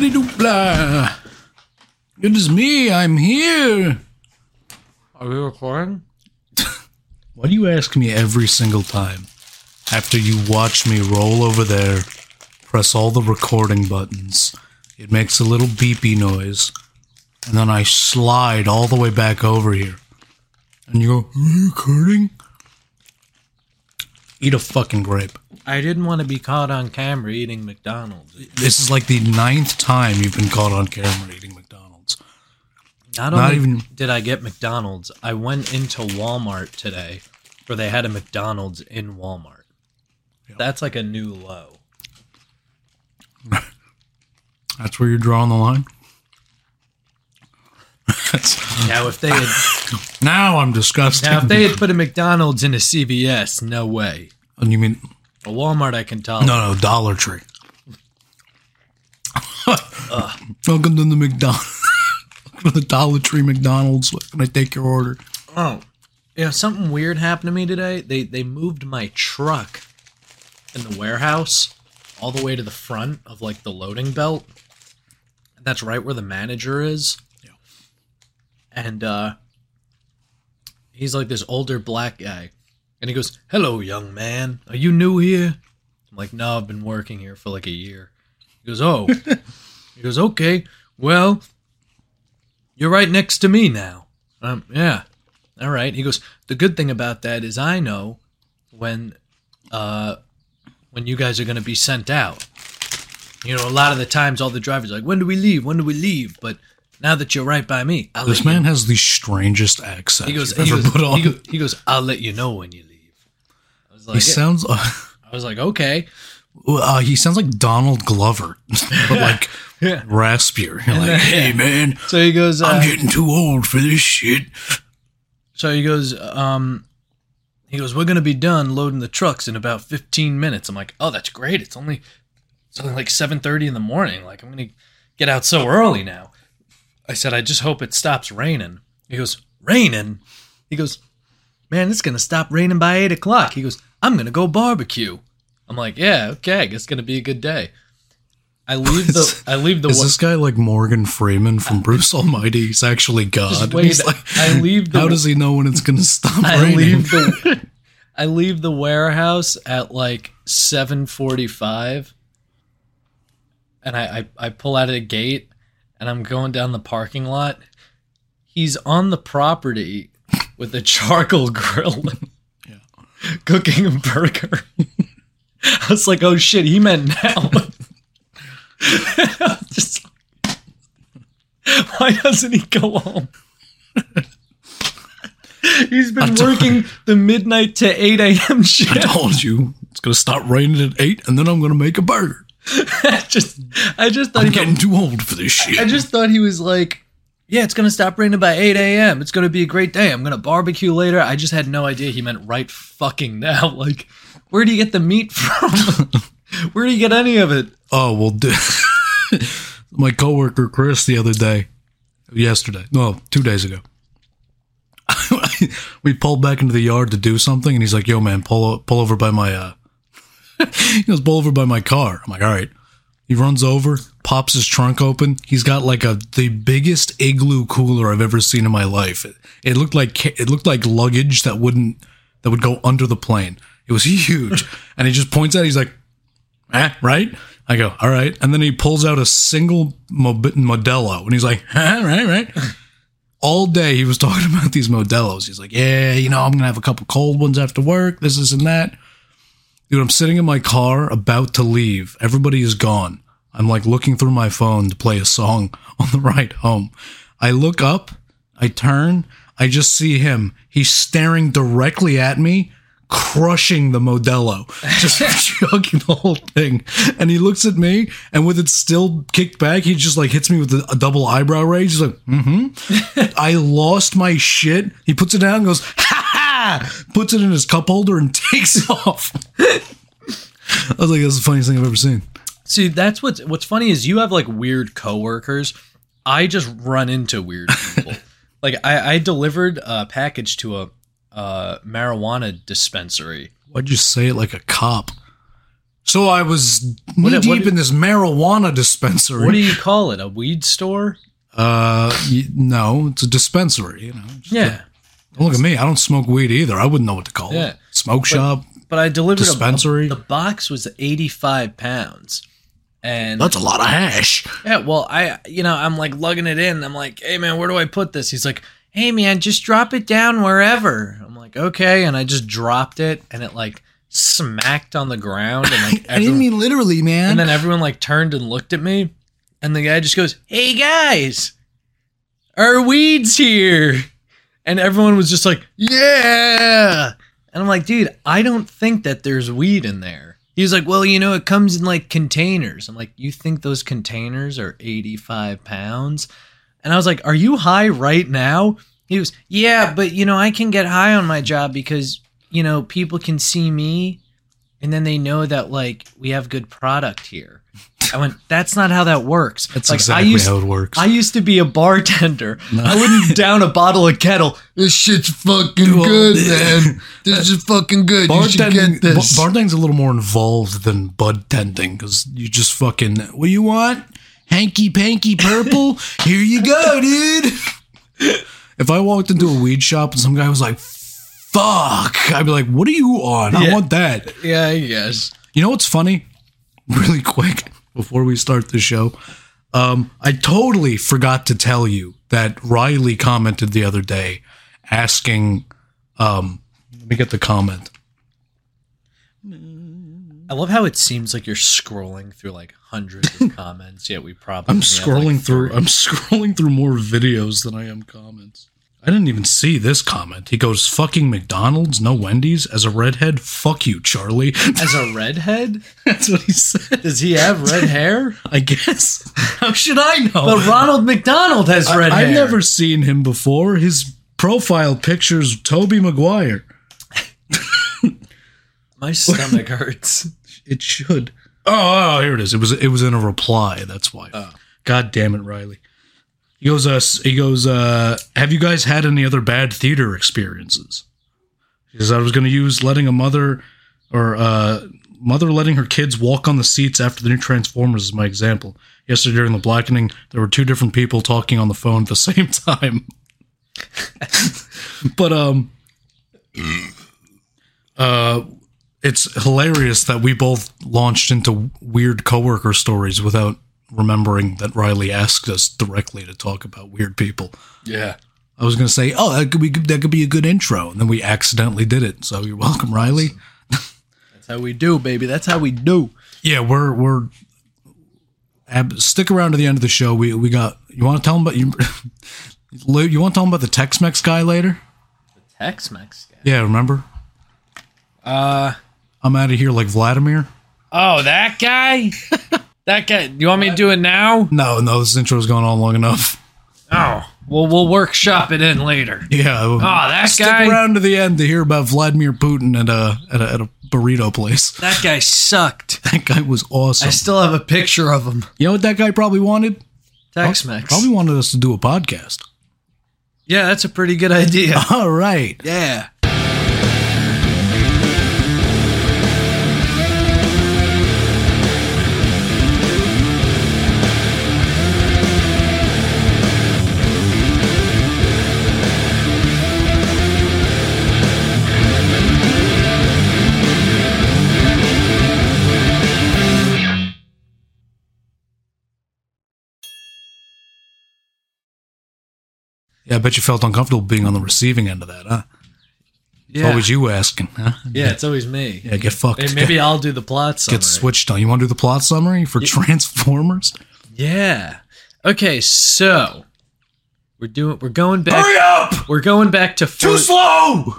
Bibbidi doop blah. It is me. I'm here. Are we recording? Why do you ask me every single time? After you watch me roll over there, press all the recording buttons, it makes a little beepy noise, and then I slide all the way back over here. And you go, Are you recording? Eat a fucking grape. I didn't want to be caught on camera eating McDonald's. This is like the ninth time you've been caught on camera eating McDonald's. Not, Not only even- did I get McDonald's, I went into Walmart today where they had a McDonald's in Walmart. That's like a new low. That's where you're drawing the line? Now if they had now I'm disgusted. now if they had put a McDonald's in a CVS, no way. and you mean A Walmart I can tell. No, no, Dollar Tree. Welcome to the McDonald's. Welcome to the Dollar Tree McDonald's. Can I take your order? Oh, you know something weird happened to me today. They they moved my truck in the warehouse all the way to the front of like the loading belt. That's right where the manager is. Yeah. And uh he's like this older black guy. And he goes, "Hello, young man. Are you new here?" I'm like, "No, I've been working here for like a year." He goes, "Oh." he goes, "Okay. Well, you're right next to me now." Um, yeah. All right. He goes, the good thing about that is I know when uh when you guys are gonna be sent out. You know, a lot of the times all the drivers are like, When do we leave? When do we leave? But now that you're right by me, I'll This let you man has the strangest accent he goes, he ever goes, put on. he, goes, he goes, I'll let you know when you leave. I was like, He like, sounds. Uh, I was like, okay. uh, he sounds like Donald Glover, but like Yeah. raspier. You're like, hey man, So he goes, I'm uh, getting too old for this shit. so he goes, um, he goes, we're gonna be done loading the trucks in about 15 minutes. I'm like, oh, that's great. It's only, it's only like 7:30 in the morning. Like I'm gonna get out so early now. I said, I just hope it stops raining. He goes, raining. He goes, man, it's gonna stop raining by eight o'clock. He goes, I'm gonna go barbecue. I'm like, yeah, okay, it's gonna be a good day. I leave the, I leave the. Is wa- this guy like Morgan Freeman from Bruce Almighty? He's actually God. Wait, he's like, I leave the how does he know when it's going to stop I raining? leave the I leave the warehouse at like seven forty five, and I, I I pull out of the gate, and I'm going down the parking lot. He's on the property with a charcoal grill, cooking a burger. I was like, "Oh shit!" He meant now. Just why doesn't he go home? He's been working the midnight to 8 a.m. shift. I told you it's going to stop raining at 8 and then I'm going to make a burger. I just, I just thought I'm he, getting too old for this shit. I just thought he was like, yeah, it's gonna stop raining by 8 a.m. It's gonna be a great day. I'm gonna barbecue later. I just had no idea he meant right fucking now. Like, where do you get the meat from? where do you get any of it? oh, well, d- my coworker Chris the other day, yesterday, no, two days ago, we pulled back into the yard to do something and he's like, yo, man, pull, pull over by my, uh, he goes, pull over by my car. I'm like, all right. He runs over, pops his trunk open. He's got like a the biggest igloo cooler I've ever seen in my life. It, it looked like it looked like luggage that wouldn't that would go under the plane. It was huge, and he just points at. it. He's like, "Ah, right." I go, "All right," and then he pulls out a single Mo- Modelo, and he's like, "Ah, right, right." All day he was talking about these Modelos. He's like, "Yeah, you know, I'm gonna have a couple cold ones after work. This, this, and that." Dude, I'm sitting in my car about to leave. Everybody is gone. I'm like looking through my phone to play a song on the ride home. I look up, I turn, I just see him. He's staring directly at me, crushing the Modelo, just chugging the whole thing. And he looks at me, and with it still kicked back, he just like hits me with a, double eyebrow raise. He's like, mm-hmm. I lost my shit. He puts it down and goes, ha Puts it in his cup holder and takes off. I was like, that's the funniest thing I've ever seen. See, that's what's what's funny is you have like weird coworkers. I just run into weird people. like I, I delivered a package to a uh, marijuana dispensary. Why'd you say it like a cop? So I was knee what deep do- in this marijuana dispensary. What do you call it? A weed store? uh, no, it's a dispensary. You know. Yeah. Don't look at me. I don't smoke weed either. I wouldn't know what to call Yeah. it. Smoke shop. But I delivered a- Dispensary? the box was 85 pounds. And That's a lot of hash. yeah, well, I, you know, I'm like lugging it in. I'm like, hey, man, where do I put this? He's like, hey, man, just drop it down wherever. I'm like, okay. And I just dropped it and it like smacked on the ground. And like, I didn't mean literally, man. and then everyone like turned and looked at me. And the guy just goes, hey, guys, our weed's here. And everyone was just like, yeah. And I'm like, dude, I don't think that there's weed in there. He's like, well, you know, it comes in like containers. I'm like, you think those containers are 85 pounds? And I was like, are you high right now? He was, yeah, but you know, I can get high on my job because, you know, people can see me and then they know that like we have good product here. I went, that's not how that works. That's like, exactly I used, how it works. I used to be a bartender. I wouldn't down a bottle of kettle. This shit's fucking good, man. This is fucking good. You should bartending, get this. bar- bartending's a little more involved than bud tending because you just fucking. What do you want? Hanky panky purple. Here you go, dude. if I walked into a weed shop and some guy was like, "Fuck," I'd be like, "What are you on? I want that." yeah, I guess. You know what's funny? Really quick before we start the show, um, I totally forgot to tell you that Riley commented the other day asking. Um, let me get the comment. I love how it seems like you're scrolling through like hundreds of comments, yet we probably I'm scrolling like, through. I'm scrolling through more videos than I am comments. I didn't even see this comment. He goes, "Fucking McDonald's, no Wendy's." As a redhead, fuck you, Charlie. As a redhead, That's what he said. does he have red hair? I guess. How should I know? But Ronald McDonald has red I, hair. I've never seen him before. His profile picture's Tobey Maguire. My stomach hurts. It should. Oh, oh, oh, here it is. It was. It was in a reply. That's why. Oh. God damn it, Riley. He goes. Uh, he goes. Uh, have you guys had any other bad theater experiences? He says I was going to use letting a mother or uh, mother letting her kids walk on the seats after the new Transformers is my example. Yesterday during the blackening, there were two different people talking on the phone at the same time. but um, uh, it's hilarious that we both launched into weird coworker stories without remembering that Riley asked us directly to talk about weird people. Yeah. I was going to say, "Oh, that could be that could be a good intro," and then we accidentally did it. So you're welcome, Riley. That's how we do, baby. That's how we do. Yeah, we're we're ab- stick around to the end of the show. We we got you want to tell them about you. You want to tell them about the Tex-Mex guy later? The Tex Mex guy. Yeah, remember? Uh I'm out of here like Vladimir. oh, that guy? that guy. You want me to do it now? No, no, this intro's gone on long enough. Oh. Well we'll workshop it in later. Yeah. Oh, that Stick guy. around to the end to hear about Vladimir Putin at a at a, at a burrito place. That guy sucked. That guy was awesome. I still have a picture of him. you know what that guy probably wanted? Tex Mex. Probably wanted us to do a podcast. Yeah, that's a pretty good idea. All right. yeah. Yeah, I bet you felt uncomfortable being on the receiving end of that, huh? It's Yeah. always you asking, huh? yeah, it's always me. Yeah, get fucked. Hey, maybe I'll do the plot summary. get switched on. You want to do the plot summary for Transformers? Yeah. Okay, so we're doing we're going back Hurry up! we're going back to Too slow!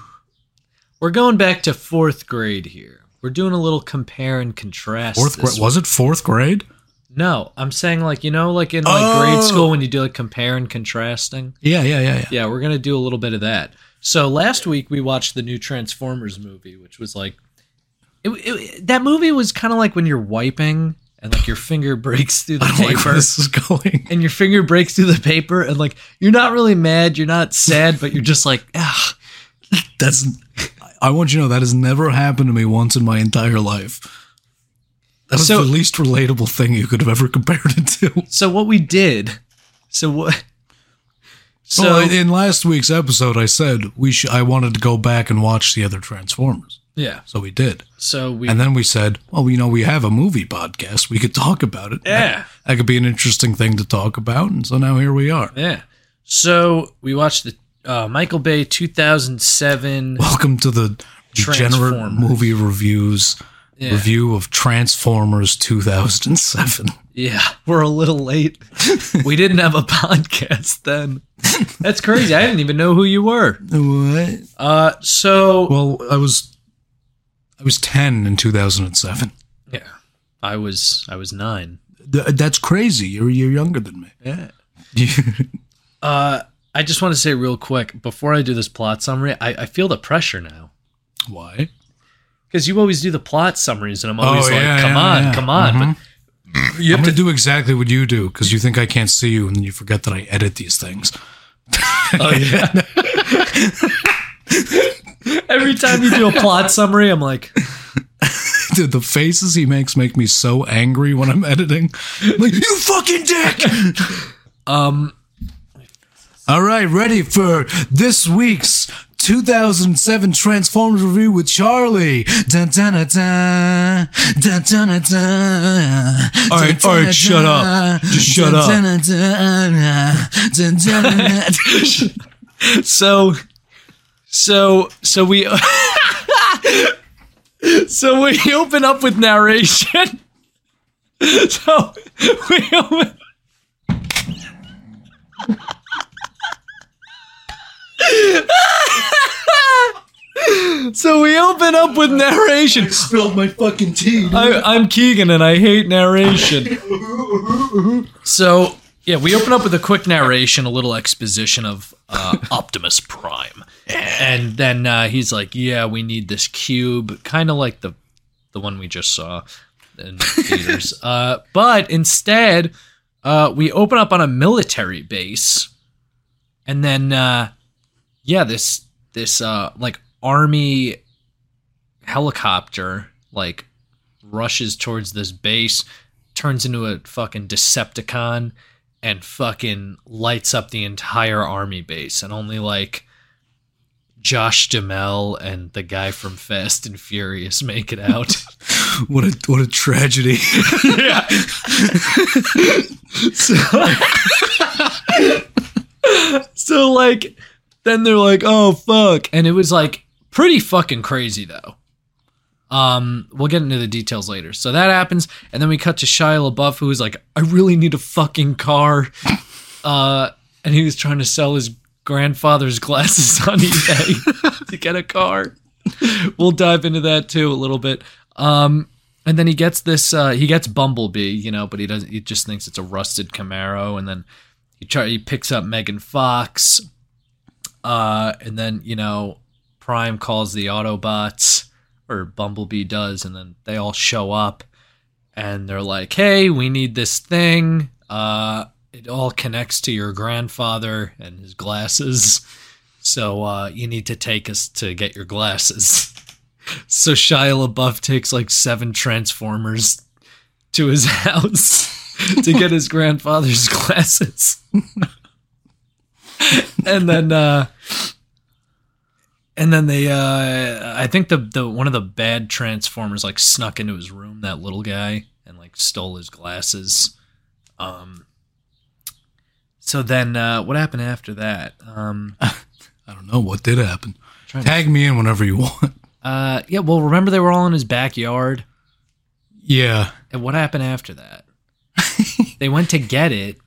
we're going back to 4th grade here. We're doing a little compare and contrast. Fourth grade? Was it fourth grade? No, I'm saying like you know like in like Oh. grade school when you do like compare and contrasting. Yeah, yeah, yeah, yeah. Yeah, we're gonna do a little bit of that. So last week we watched the new Transformers movie, which was like, it, it, that movie was kind of like when you're wiping and like your finger breaks through the I don't like where paper, this is going. and your finger breaks through the paper, and like you're not really mad, you're not sad, but you're just like, ah, That's. I want you to know that has never happened to me once in my entire life. That was So- the least relatable thing you could have ever compared it to. So what we did, so what? So So in last week's episode, I said we sh- I wanted to go back and watch the other Transformers. yeah, So we did. so we And then we said, well, you know, we have a movie podcast. We could talk about it. Yeah. That could be an interesting thing to talk about. And so now here we are. yeah. So we watched the uh, Michael Bay 2007. Welcome to the degenerate movie reviews Yeah. review of Transformers 2007. Yeah, we're a little late. we didn't have a podcast then. That's crazy. I didn't even know who you were. What? Uh, so Well, I was I was 10 in 2007. yeah, I was I was nine. Th- That's crazy. You're a year younger than me. Yeah. Uh, I just want to say real quick before I do this plot summary, I, I feel the pressure now Why? Because you always do the plot summaries, and I'm always Oh, like, yeah, "Come yeah, on, yeah. come on!" But you I'm have to do exactly what you do because you think I can't see you and then you forget that I edit these things. Oh yeah. Every time you do a plot summary, I'm like, Dude, the faces he makes make me so angry when I'm editing. Like, you fucking dick! um, All right, ready for this week's 2007 Transformers review with Charlie. Dun, dun, dun, dun. Dun, dun, dun, dun. All right, Dun, all right, dun, shut up. Just shut Dun, up. dun, dun, dun. Dun, dun, dun. so, so, so we. So we open up with narration. So we open. so we open up with narration. Spilled my fucking tea. I, I'm Keegan and I hate narration. So, yeah, we open up with a quick narration, a little exposition of uh, Optimus Prime. And then uh, he's like, Yeah, we need this cube, kind of like the, the one we just saw in theaters. uh, but instead, uh, we open up on a military base. And then, uh, yeah, this, this, uh, like, army helicopter, like, rushes towards this base, turns into a fucking Decepticon, and fucking lights up the entire army base. And only like Josh Duhamel and the guy from Fast and Furious make it out. What a what a tragedy. yeah. so, so like then they're like, "Oh fuck." And it was like pretty fucking crazy though. Um, we'll get into the details later. So that happens, and then we cut to Shia LaBeouf, who is like, "I really need a fucking car," uh, and he was trying to sell his grandfather's glasses on eBay to get a car. We'll dive into that too a little bit. Um, and then he gets this, uh, he gets Bumblebee, you know, but he doesn't. He just thinks it's a rusted Camaro, and then he try he picks up Megan Fox, uh, and then you know, Prime calls the Autobots or Bumblebee does, and then they all show up and they're like, "Hey, we need this thing. Uh, it all connects to your grandfather and his glasses. So uh, you need to take us to get your glasses." so Shia LaBeouf takes like seven Transformers to his house to get his grandfather's glasses, and then. uh and then they uh i think the the one of the bad transformers like snuck into his room that little guy and like stole his glasses um so then uh what happened after that um I don't know what did happen. Tag me in whenever you want. uh yeah well remember they were all in his backyard Yeah. and what happened after that they went to get it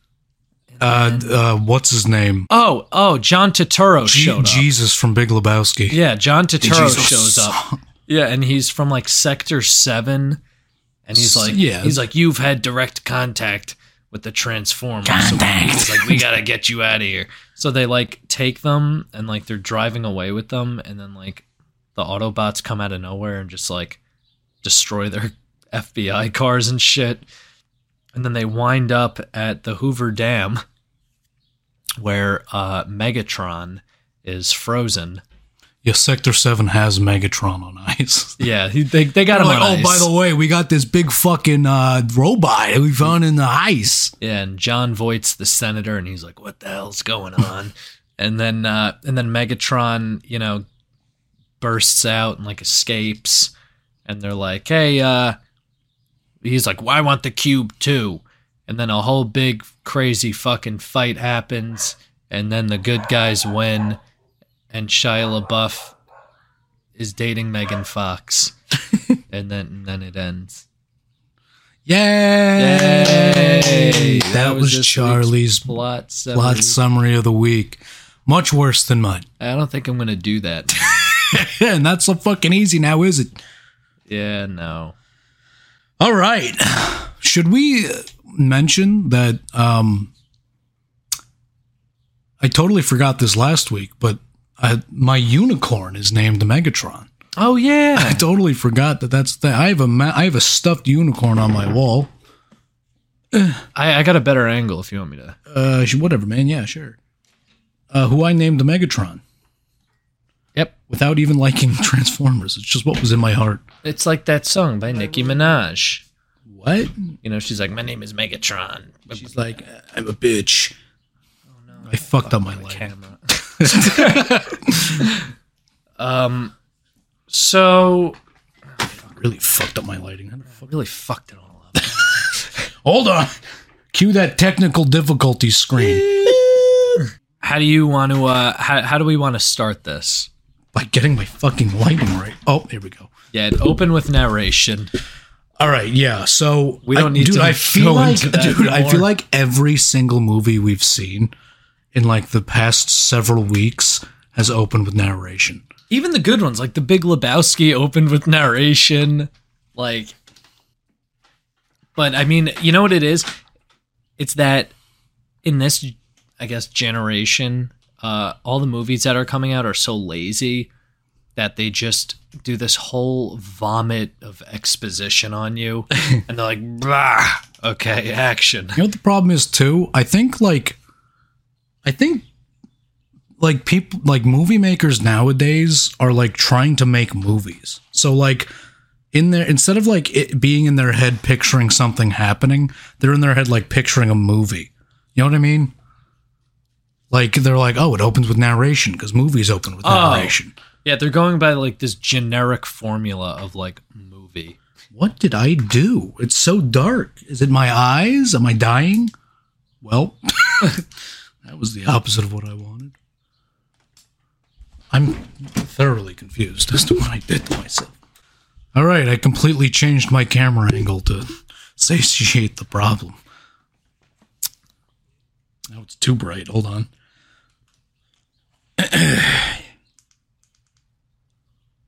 Uh, uh, what's his name? oh oh john Turturro G- showed up Jesus from Big Lebowski. yeah john Turturro Jesus. shows up Yeah, and he's from like Sector Seven, and he's like, Yeah. he's like, you've had direct contact with the Transformers. So he's like, we gotta get you out of here. So they like take them, and like they're driving away with them, and then like the Autobots come out of nowhere and just like destroy their FBI cars and shit, and then they wind up at the Hoover Dam, where uh, Megatron is frozen. Yeah, Sector Seven has Megatron on ice. Yeah, he, they they got him like, on oh, ice. by the way, we got this big fucking uh, robot that we found in the ice. Yeah, and Jon Voight's the senator, and he's like, "What the hell's going on?" and then uh, and then Megatron, you know, bursts out and like escapes, and they're like, "Hey," uh, he's like, "Well, I want the cube too," and then a whole big crazy fucking fight happens, and then the good guys win, and Shia LaBeouf is dating Megan Fox, and then and then it ends. Yay! Yay! That, was, this week's Charlie's plot. plot summary. summary of the week. Much worse than mine. I don't think I'm gonna do that. and that's so fucking easy now, is it? yeah, no. All right. Should we mention that um I totally forgot this last week, but I, my unicorn is named Megatron. Oh yeah, I totally forgot that that's the I have a ma- I have a stuffed unicorn on my wall. I, I got a better angle if you want me to. Uh whatever, man. Yeah, sure. Uh who I named the Megatron Yep. without even liking Transformers. It's just what was in my heart. It's like that song by Nicki Minaj. What? You know, she's like, "My name is Megatron." She's like, I'm a bitch. Oh, no. I fucked up my camera. um. So Really fucked up my lighting. Fuck- really fucked it all up. Hold on. Cue that technical difficulty screen. How do you want to? Uh, how how do we want to start this? By getting my fucking lighting right. Oh, here we go. Yeah, open with narration. All right, yeah. So We don't I, need dude, to I feel go like, into that dude, I feel like every single movie we've seen in like the past several weeks has opened with narration. even the good ones like the big lebowski opened with narration like but i mean you know what it is it's that in this i guess generation uh all the movies that are coming out are so lazy that they just do this whole vomit of exposition on you and they're like bah okay action You know what the problem is too? I think like I think like people like movie makers nowadays are like trying to make movies. So like in there instead of like it being in their head picturing something happening, they're in their head like picturing a movie. You know what I mean? Like they're like, "Oh, it opens with narration because movies open with Oh. narration." yeah they're going by like this generic formula of like movie What did I do? It's so dark. Is it my eyes? Am I dying? Well, that was the opposite of what I wanted. I'm thoroughly confused as to what I did to myself. All right, I completely changed my camera angle to satiate the problem. Now it's too bright. Hold on.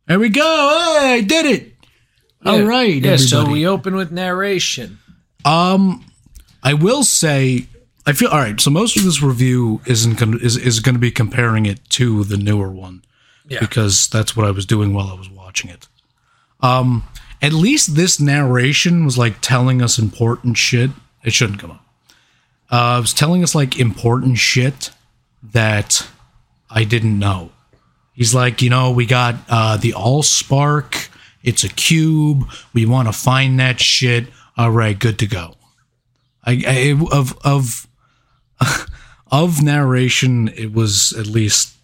There we go. Hey, I did it. All right, yeah so we open with narration Um, I will say, I feel all right. So most of this review isn't gonna is is going to be comparing it to the newer one, Yeah. because that's what I was doing while I was watching it. Um, at least this narration was like telling us important shit. It shouldn't come up. Uh, it was telling us like important shit that I didn't know. He's like, you know, we got uh, the All Spark. It's a cube. We want to find that shit. All right, good to go. I, I of of of narration, it was at least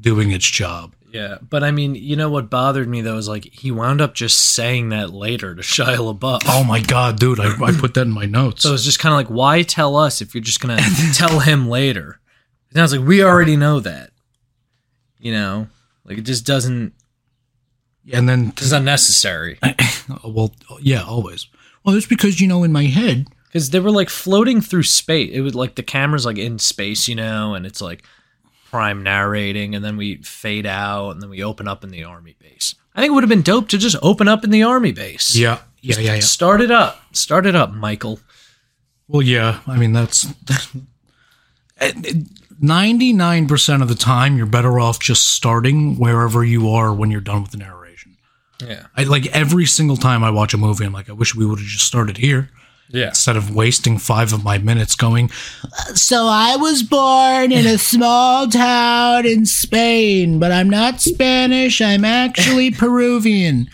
doing its job. Yeah, but I mean, you know what bothered me though is like he wound up just saying that later to Shia LaBeouf. Oh my god, dude! I, I put that in my notes. So it's just kind of like, why tell us if you're just gonna tell him later? And I was like, we already know that. You know, like it just doesn't. Yeah, and then It's unnecessary well, yeah, always. Well, it's because you know in my head. because they were like floating through space. It was like the camera's like in space, you know, and it's like prime narrating, and then we fade out, and then we open up in the army base. I think it would have been dope to just open up in the army base. Yeah, yeah, yeah, yeah. Start it up. Start it up, Michael. Well, yeah. I mean, that's ninety-nine percent of the time you're better off just starting wherever you are when you're done with the narration. Yeah. I like every single time I watch a movie, I'm like, I wish we would have just started here. Yeah. instead of wasting five of my minutes going. So I was born in a small town in Spain, but I'm not Spanish. I'm actually Peruvian.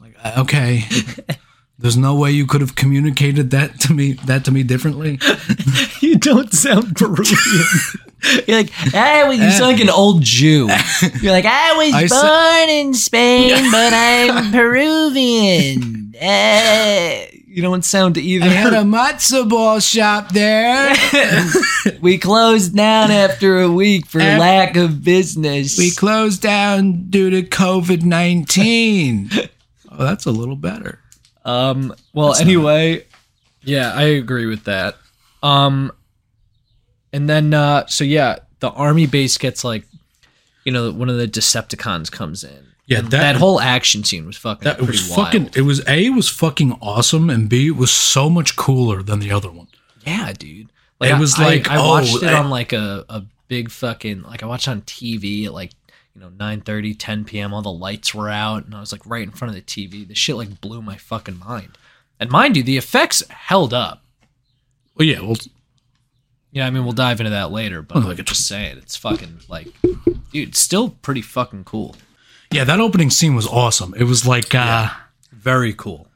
Like, uh, okay. There's no way you could have communicated that to me that to me differently. You don't sound Peruvian. You're like, I was, you sound like an old Jew. You're like, I was I sa- born in Spain, but I'm Peruvian. Eh. you don't sound either. I had a matzo ball shop there. we closed down after a week for Af- lack of business. We closed down due to COVID 19. Oh, that's a little better. Um. Well, anyway, yeah, I agree with that. Um, and then uh, so yeah, the army base gets like, you know, one of the Decepticons comes in. Yeah, that- that, whole action scene was fucking That was wild. fucking. It was a was fucking awesome, and b it was so much cooler than the other one. Yeah, dude. It was I- like, I, oh, watched it I- on like a, a big fucking like I watched on TV at like you know 9 10 p.m. All the lights were out, and I was like right in front of the TV. The shit like blew my fucking mind. And mind you, the effects held up. Well, yeah, well, Yeah, I mean we'll dive into that later, but Oh, like just saying, it's fucking like, dude, still pretty fucking cool. yeah, that opening scene was awesome. It was like, uh, Very cool.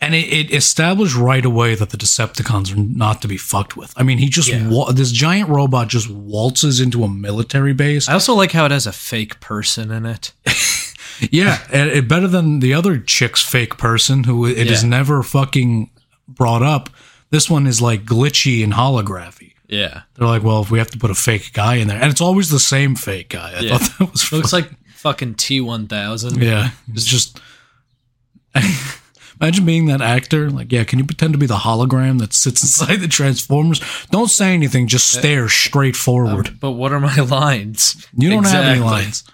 and it, it established right away that the Decepticons are not to be fucked with. I mean, he just Yeah. wa- this giant robot just waltzes into a military base. I also like how it has a fake person in it. Yeah, and it better than the other chick's fake person who it is Yeah. never fucking brought up. This one is like glitchy and holography. Yeah, They're like, well, if we have to put a fake guy in there, and it's always the same fake guy. I Yeah. thought that was it looks like fucking T one thousand. yeah, it's just imagine being that actor. Like, yeah, can you pretend to be the hologram that sits inside the Transformers? Don't say anything, just stare straight forward. Um, but what are my lines? You don't have any lines.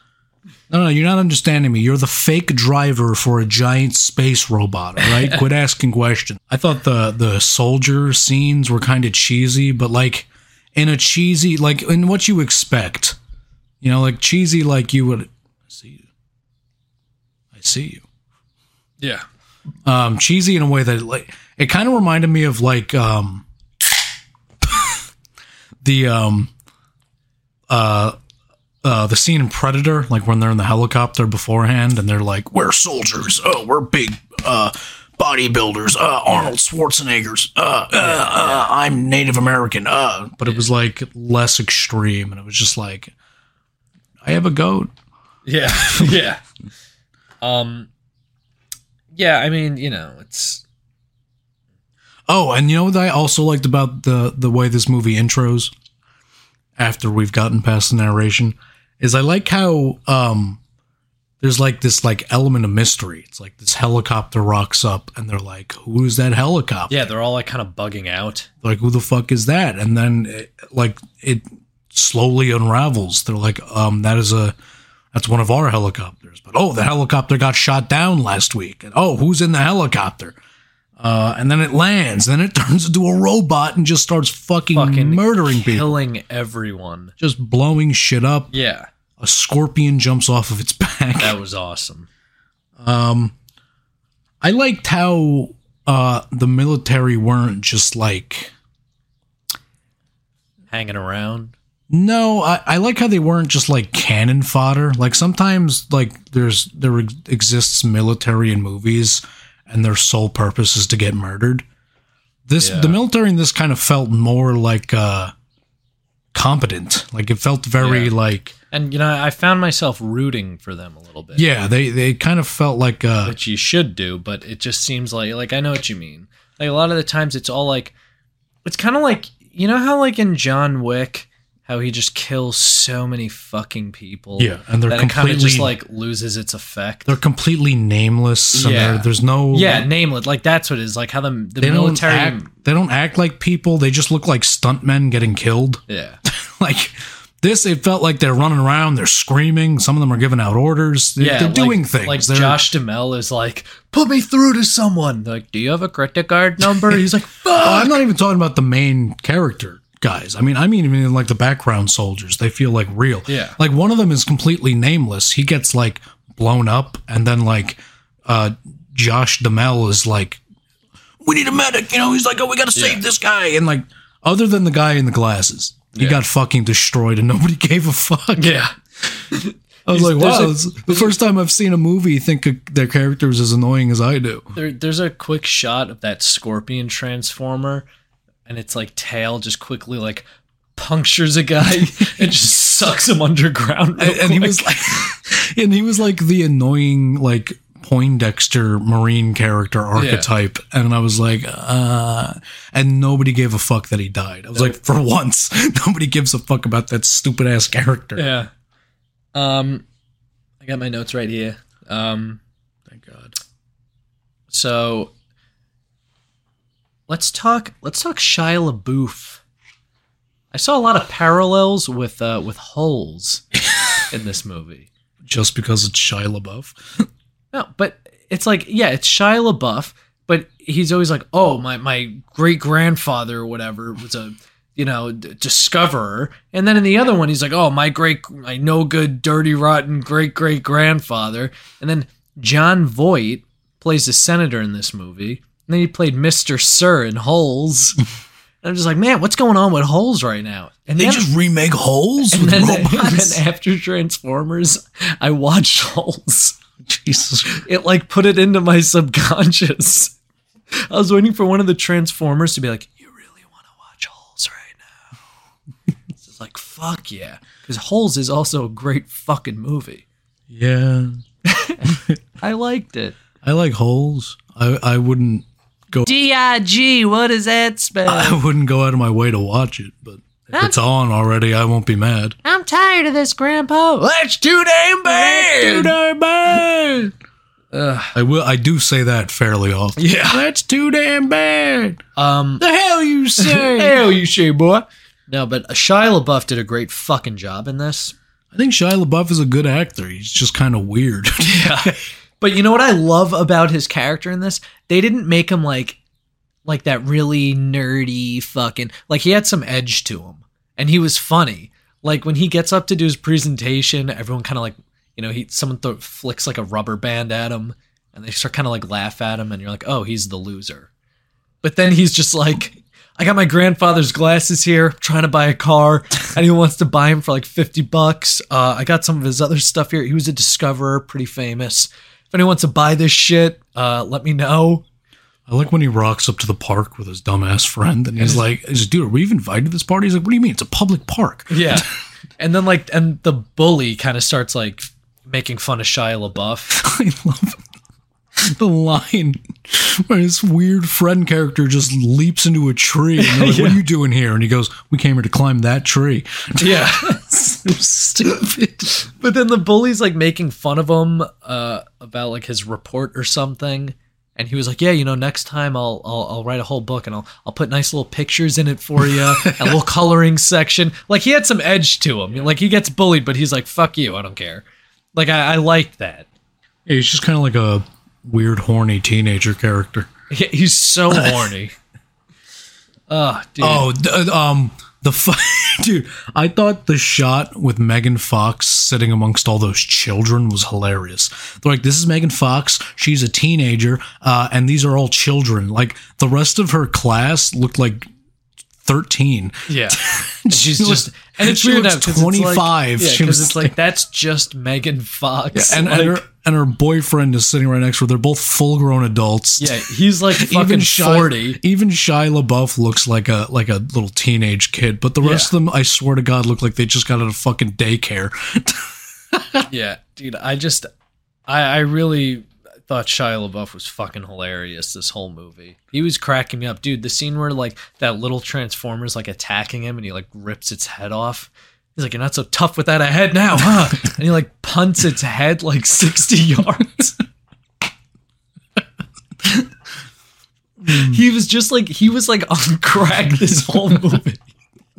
No, no, you're not understanding me. You're the fake driver for a giant space robot, right? Quit asking questions. I thought the the soldier scenes were kind of cheesy, but like in a cheesy like in what you expect. You know, like cheesy like you would I see you. I see you. Yeah. Um cheesy in a way that like it kind of reminded me of like um the um uh uh, the scene in Predator, like when they're in the helicopter beforehand, and they're like, "We're soldiers. Oh, we're big uh, bodybuilders. Uh, Arnold Schwarzenegger's. Uh, uh, uh, I'm Native American. Uh." But it was like less extreme, and it was just like, "I have a goat." Yeah. yeah. Um Yeah, I mean, you know, it's Oh, and you know what I also liked about the the way this movie intros after we've gotten past the narration is I like how um there's like this like element of mystery. It's like this helicopter rocks up and they're like, "Who is that helicopter?" yeah, they're all like kind of bugging out. Like, "Who the fuck is that?" And then it, like it slowly unravels. They're like, "Um that is a that's one of our helicopters." But oh, the helicopter got shot down last week. And oh, who's in the helicopter? Uh, and then it lands, then it turns into a robot and just starts fucking, Fucking murdering people, killing everyone. just blowing shit up. Yeah. A scorpion jumps off of its back. That was awesome. Um, I liked how uh, the military weren't just like. Hanging around. No, I, I like how they weren't just like cannon fodder. Like sometimes, like there's there exists military in movies, and their sole purpose is to get murdered. This Yeah. the military in this kind of felt more like uh competent. Like it felt very Yeah. like And you know, I found myself rooting for them a little bit. yeah. They they kind of felt like uh Which you should do, but it just seems like like I know what you mean. Like a lot of the times it's all like it's kind of like you know how like in John Wick how he just kills so many fucking people. yeah, and they're that it completely just like loses its effect. they're completely nameless. Yeah. there- there's no Yeah, nameless. Like that's what it is. Like how the the They military. don't act. They don't act like people. They just look like stuntmen getting killed. yeah, like this it felt like they're running around they're screaming some of them are giving out orders they're, yeah. they're like- doing things Like They're- Josh Duhamel is like, put me through to someone. They're like, do you have a credit card number? He's like, Well, oh, i'm not even talking about the main character guys i mean i mean even like the background soldiers they feel like real Yeah. like one of them is completely nameless he gets like blown up and then like uh josh Duhamel is like we need a medic. You know, he's like, oh, we got to save Yeah. this guy. And like, other than the guy in the glasses, he Yeah. got fucking destroyed and nobody gave a fuck. Yeah. I was like, wow, a- the first time I've seen a movie think their characters as annoying as I do. There, there's a quick shot of that scorpion transformer, and it's like tail just quickly like punctures a guy and just sucks him underground. and, and he was like and he was like the annoying like Poindexter marine character archetype and I was like uh and nobody gave a fuck that he died. I was like for once nobody gives a fuck about that stupid ass character. yeah. Um, I got my notes right here. Um, Thank God. so let's talk. Let's talk Shia LaBeouf. I saw a lot of parallels with uh, with holes in this movie. Just because it's Shia LaBeouf. No, but it's like, yeah, it's Shia LaBeouf, but he's always like, oh, my my great grandfather or whatever was a you know d- discoverer, and then in the other one, he's like, oh, my great, my no good, dirty, rotten great great grandfather, and then Jon Voight plays the senator in this movie, and then he played Mister Sir in Holes. And I'm just like, man, what's going on with Holes right now? And They then, just remake holes and with then, and then after Transformers, I watched Holes Jesus. it like put it into my subconscious. I was waiting for one of the Transformers to be like, "You really want to watch Holes right now?" it's just like, "Fuck yeah," because Holes is also a great fucking movie. Yeah. I liked it. I like holes. I I wouldn't D I G. What does that spell? I wouldn't go out of my way to watch it, but if it's on already, I won't be mad. I'm tired of this, Grandpa. That's too damn bad. Too damn bad. I will. I do say that fairly often. Yeah. that's too damn bad. Um. The hell you say? Hell, you say, boy. No, but Shia LaBeouf did a great fucking job in this. I think Shia LaBeouf is a good actor. He's just kind of weird. Yeah. But you know what I love about his character in this? They didn't make him like like that really nerdy fucking like he had some edge to him and he was funny. Like when he gets up to do his presentation, everyone kind of like, you know, he someone th- flicks like a rubber band at him and they start kind of like laugh at him and you're like, "Oh, he's the loser." But then he's just like I got my grandfather's glasses here, trying to buy a car. Anyone wants to buy him for like 50 bucks. Uh, I got some of his other stuff here. He was a discoverer, pretty famous. If anyone wants to buy this shit, uh, let me know. I like when he rocks up to the park with his dumbass friend, and he's like, he's like, "Dude, are we even invited to this party?" He's like, "What do you mean? It's a public park." Yeah. and then like, and the bully kind of starts like making fun of Shia LaBeouf. I love the line where his weird friend character just leaps into a tree. And like, What are you doing here? And he goes, We came here to climb that tree. Yeah. so stupid. But then the bully's like making fun of him uh, about like his report or something. And he was like, "Yeah, you know, next time I'll, I'll I'll write a whole book and I'll I'll put nice little pictures in it for you, a little coloring section." Like he had some edge to him. Like he gets bullied, but he's like, "Fuck you, I don't care." Like I, I liked that. Yeah, he's just kind of like a weird, horny teenager character. He- He's so horny. Oh, dude. Oh, th- um, the dude, I thought the shot with Megan Fox sitting amongst all those children was hilarious. They're like, "This is Megan Fox. She's a teenager, uh, and these are all children." Like the rest of her class looked like thirteen. Yeah. And she's just and it's weird now looks 'cause it's like- 25. Yeah, She because it's like that's just Megan Fox. and, like, and her and her boyfriend is sitting right next to her. They're both full grown adults. yeah, he's like fucking Shia, forty. Even Shia LaBeouf looks like a like a little teenage kid, but the rest Yeah. of them, I swear to God, look like they just got out of fucking daycare. Yeah, dude, I just, I, I really thought Shia LaBeouf was fucking hilarious this whole movie. He was cracking me up, dude. The scene where like that little Transformer's like attacking him and he like rips its head off. He's like, "You're not so tough without a head now, huh?" and he like punts its head like sixty yards. he was just like he was like on crack this whole movie.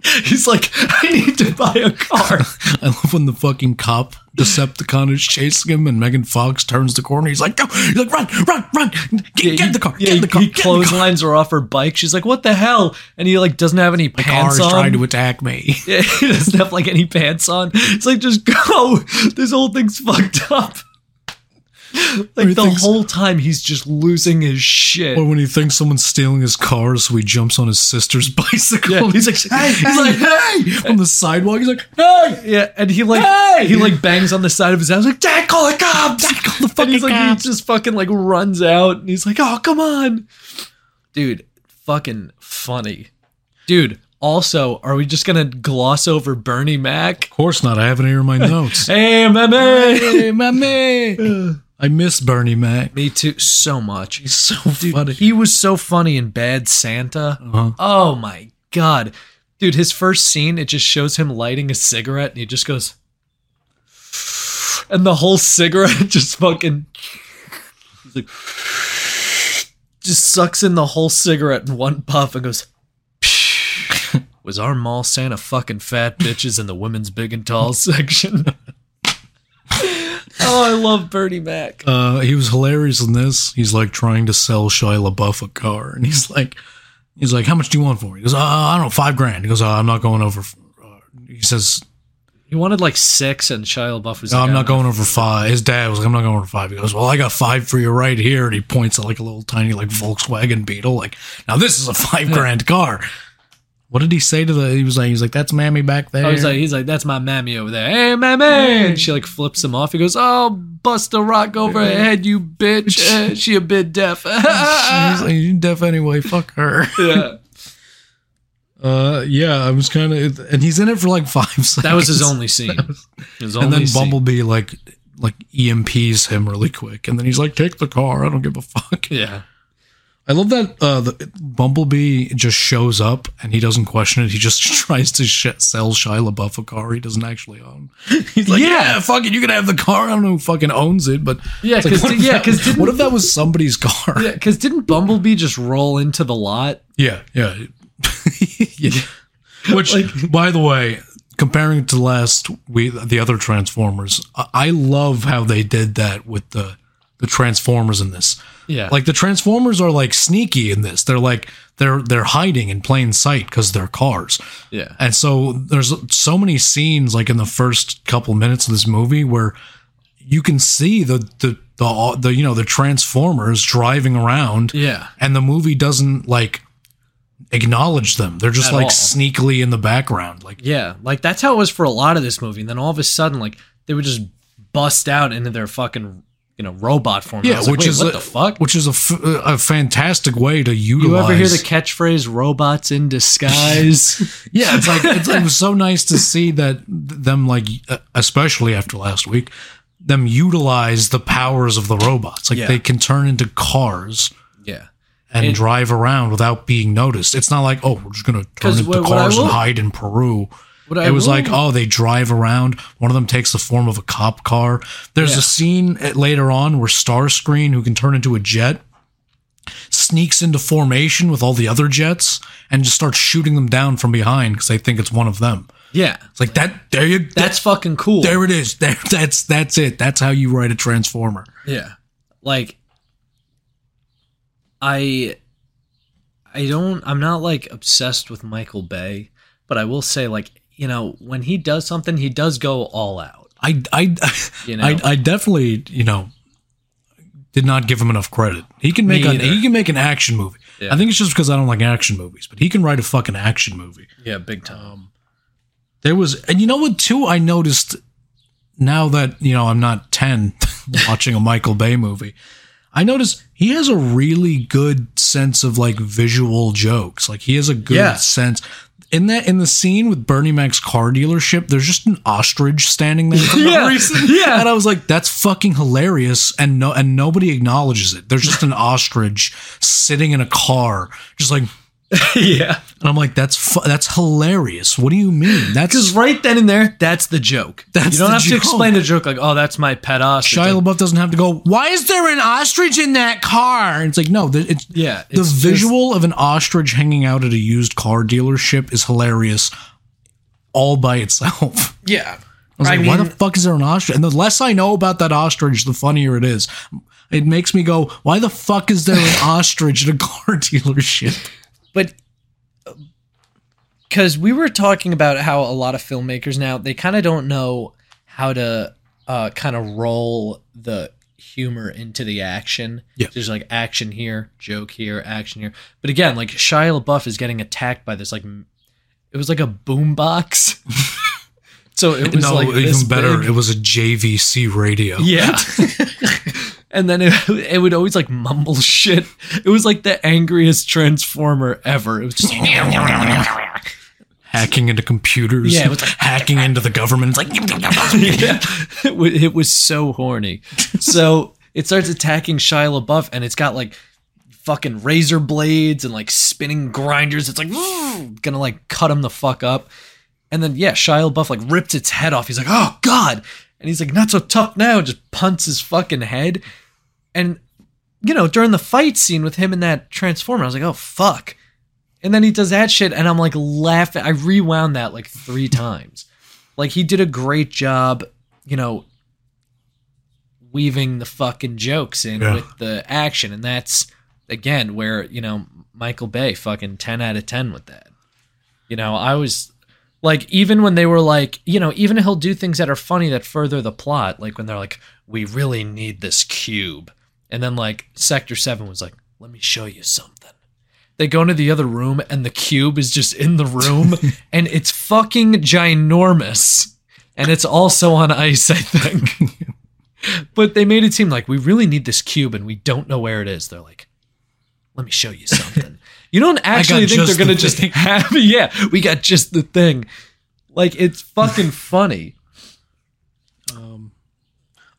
He's like, I need to buy a car. I love when the fucking cop Decepticon is chasing him and Megan Fox turns the corner. He's like, go! He's like, run, run, run! Get, get in the car! Yeah, Get in the car! he clotheslines her off her bike. She's like, "What the hell?" And he like doesn't have any The car pants is on. trying to attack me. Yeah, he doesn't have like any pants on. It's like just go. This whole thing's fucked up. like the thinks- whole time he's just losing his shit. Or when he thinks someone's stealing his car, so he jumps on his sister's bicycle. Yeah. He's like, hey, he's like, hey, on the sidewalk. He's like, hey, yeah, and he like Hey! he like bangs on the side of his house like Dad, call the cops! Dad, call the fucking he's like cops. he just fucking like runs out and he's like, oh come on, dude, fucking funny, dude. Also, are we just gonna gloss over Bernie Mac? of course not. I have it here in my notes. Hey, man, hey, mommy. I miss Bernie Mac. Me too, so much. He's so Dude, funny. he was so funny in Bad Santa. Uh-huh. Oh my god. Dude, his first scene, it just shows him lighting a cigarette and he just goes and the whole cigarette just fucking like just sucks in the whole cigarette in one puff and goes was our mall Santa fucking fat bitches in the women's big and tall section? Oh, I love Bernie Mac. Uh, he was hilarious in this. He's like trying to sell Shia LaBeouf a car, and he's like, he's like, how much do you want for it? He goes, uh, I don't know, five grand. He goes, uh, I'm not going over. Uh, he says, He wanted like six, and Shia LaBeouf was no, like, I'm not don't going over five. His dad was like, I'm not going over five. He goes, well, I got five for you right here, and he points at like a little tiny like Volkswagen Beetle. Like, now this is a five grand car. What did he say to the? He was like, he's like, that's mammy back there. Oh, he's like, he's like, that's my mammy over there. Hey, mammy! And she like flips him off. He goes, oh, bust a rock over her head, you bitch. She a bit deaf. He's like, you deaf anyway. Fuck her. yeah. Uh, yeah, I was kind of, and he's in it for like five seconds. That was his only scene. His only and then scene. Bumblebee like like EMPs him really quick, and then he's like, "Take the car. I don't give a fuck." Yeah. I love that uh, the Bumblebee just shows up and he doesn't question it. He just tries to sh- sell Shia LaBeouf a car he doesn't actually own. He's like, Yeah. "Yeah, fuck it, you can have the car. I don't know who fucking owns it, but Yeah, It's like, 'cause what if yeah, that- 'cause didn't- what if that was somebody's car? Yeah, because didn't Bumblebee just roll into the lot? Yeah, yeah. yeah. Which, by the way, comparing it to last we the other Transformers, I love how they did that with the the Transformers in this. Yeah. Like the Transformers are like sneaky in this. They're like they're they're hiding in plain sight because they're cars. Yeah. And so there's so many scenes like in the first couple minutes of this movie where you can see the the the, the you know the Transformers driving around Yeah. and the movie doesn't like acknowledge them. They're just At like all. sneakily in the background. Like Yeah. Like that's how it was for a lot of this movie. And then all of a sudden, like they would just bust out into their fucking, you know, robot form. And I yeah, was like, which "Wait, is what a, the fuck? which is a, f- a fantastic way to utilize. You ever hear the catchphrase "robots in disguise"? yeah, it's like it's like, it was so nice to see that them like uh, especially after last week them utilize the powers of the robots. Like Yeah. they can turn into cars yeah. and And- drive around without being noticed. It's not like, oh, we're just gonna turn into what- what I cars and hide in Peru. What it was like, oh, they drive around. One of them takes the form of a cop car. There's Yeah. a scene at- later on where Starscream, who can turn into a jet, sneaks into formation with all the other jets and just starts shooting them down from behind because they think it's one of them. Yeah. It's like that. There you. That's fucking cool. there it is. There. That's that's it. That's how you write a transformer. Yeah. Like I I don't I'm not like obsessed with Michael Bay, but I will say like, you know, when he does something, he does go all out. I I You know? I, I definitely you know did not give him enough credit. He can make Me a, either. he can make an action movie. Yeah. I think it's just because I don't like action movies, but he can write a fucking action movie. Yeah, big time. Um, there was, and you know what? Too, I noticed now that you know I'm not ten watching a Michael Bay movie. I noticed he has a really good sense of like visual jokes. Like he has a good Yeah. sense. In that in the scene with Bernie Mac's car dealership, there's just an ostrich standing there for no Yeah. reason. Yeah. And I was like, that's fucking hilarious. And no and nobody acknowledges it. There's just an ostrich sitting in a car, just like yeah. and I'm like, that's fu- that's hilarious. What do you mean? That's Because right then and there, that's the joke. That's you don't have joke. to explain the joke like, oh, that's my pet ostrich. Shia LaBeouf doesn't have to go. Why is there an ostrich in that car? And it's like no, the, it's Yeah, The it's just- visual of an ostrich hanging out at a used car dealership is hilarious, all by itself. yeah. I was I like, why the fuck is there an ostrich? And the less I know about that ostrich, the funnier it is. It makes me go, why the fuck is there an ostrich at a car dealership? But because we were talking about how a lot of filmmakers now they kind of don't know how to uh, kind of roll the humor into the action. Yeah. There's like action here, joke here, action here. But again, like Shia LaBeouf is getting attacked by this like it was like a boombox. so it was no, like even better. big- It was a JVC radio. yeah. and then it, it would always like mumble shit. It was like the angriest transformer ever. It was just hacking into computers. Yeah, it was like- hacking into the government. It's like yeah. it, it was so horny. So it starts attacking Shia LaBeouf, and it's got like fucking razor blades and like spinning grinders. It's like gonna like cut him the fuck up. And then yeah, Shia LaBeouf like ripped its head off. He's like, oh god, and he's like, not so tough now. Just punts his fucking head. And you know, during the fight scene with him and that transformer, I was like, oh fuck. And then he does that shit, and I'm like laughing. I rewound that like three times. Like he did a great job, you know, weaving the fucking jokes in Yeah. with the action, and that's again where you know Michael Bay fucking ten out of ten with that. You know, I was like, even when they were like, you know, even he'll do things that are funny that further the plot, like when they're like, we really need this cube, and then like Sector Seven was like, let me show you something. They go into the other room and the cube is just in the room and it's fucking ginormous. And it's also on ice, I think. but they made it seem like we really need this cube and we don't know where it is. They're like, let me show you something. You don't actually think they're going to the just thing. have, yeah, we got just the thing. Like, it's fucking funny. Um,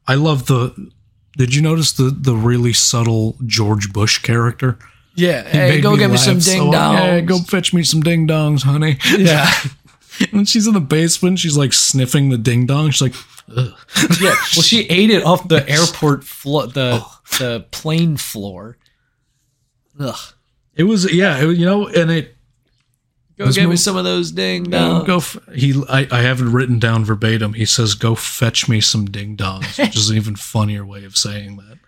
I love the. Did you notice the the really subtle George Bush character? Yeah. He Hey, go get me some so ding. Yeah, dongs. go fetch me some ding dongs, honey. Yeah. when she's in the basement, she's like sniffing the ding dong. She's like, Ugh. yeah. Well, she ate it off the airport floor, the the plane floor. Ugh. It was yeah, it, you know, and it Go get me some of those ding go, dongs. go f- he I, I have it written down verbatim. He says, "Go fetch me some ding dongs," which is an even funnier way of saying that.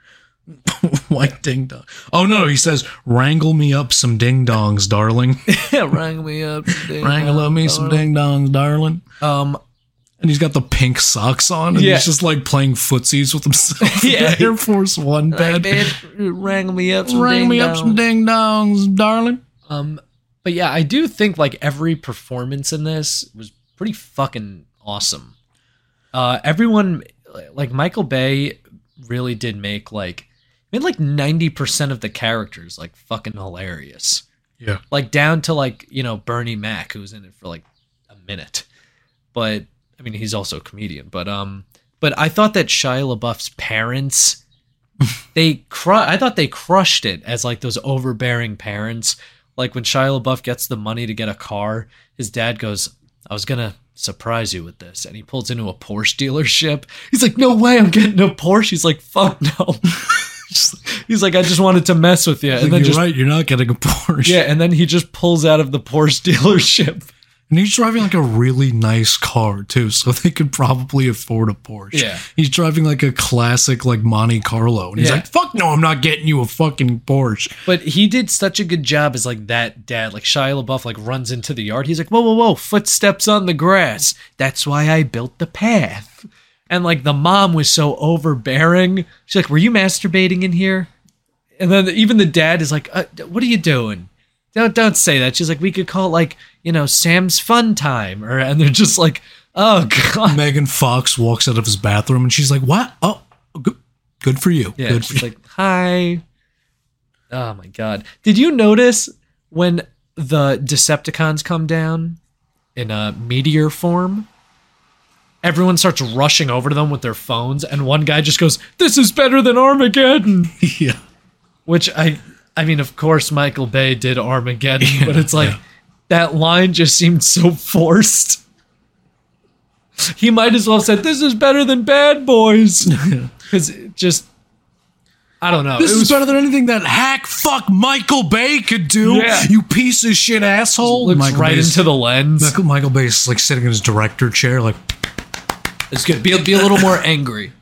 White ding dong. Oh no, he says, "Wrangle me up some ding dongs, darling. Yeah, rang me up. Wrangle up me some ding dongs, darling." Um, And he's got the pink socks on, and Yeah. he's just like playing footsies with himself. Yeah. yeah, Air Force One bed. rang me up. Some Ring me up some ding dongs, darling. Um, but yeah, I do think like every performance in this was pretty fucking awesome. Uh, everyone, like Michael Bay, really did make like made like ninety percent of the characters like fucking hilarious. Yeah. Like down to like you know Bernie Mac, who was in it for like a minute, but I mean he's also a comedian. But um, but I thought that Shia LaBeouf's parents, they cru- I thought they crushed it as like those overbearing parents. Like when Shia LaBeouf gets the money to get a car, his dad goes, "I was gonna surprise you with this," and he pulls into a Porsche dealership. He's like, "No way, I'm getting a Porsche." He's like, "Fuck no." He's like, "I just wanted to mess with you," and Like, then you're just right, you're not getting a Porsche. yeah, and then he just pulls out of the Porsche dealership. And he's driving like a really nice car too, so they could probably afford a Porsche. Yeah. He's driving like a classic like Monte Carlo. And he's Yeah. like, fuck no, I'm not getting you a fucking Porsche. But he did such a good job as like that dad. Like Shia LaBeouf like runs into the yard. He's like, whoa, whoa, whoa, footsteps on the grass. That's why I built the path. And like the mom was so overbearing. She's like, were you masturbating in here? And then even the dad is like, uh, what are you doing? Don't don't say that. She's like, we could call it like you know Sam's fun time, or and they're just like, oh god, Megan Fox walks out of his bathroom and she's like, what? Oh, good, good for you. Yeah, good for she's you. like, hi. Oh my god. Did you notice when the Decepticons come down in a meteor form? Everyone starts rushing over to them with their phones, and one guy just goes, This is better than Armageddon. yeah. Which I I mean, of course Michael Bay did Armageddon, Yeah, but it's like yeah. that line just seemed so forced. He might as well have said, This is better than Bad Boys. Because it just I don't know. This it is was better than anything that hack fuck Michael Bay could do. Yeah. You piece of shit asshole. looks Michael right Bay's- into the lens. Michael, Michael Bay's like sitting in his director chair, like, It's good. Be, be a little more angry.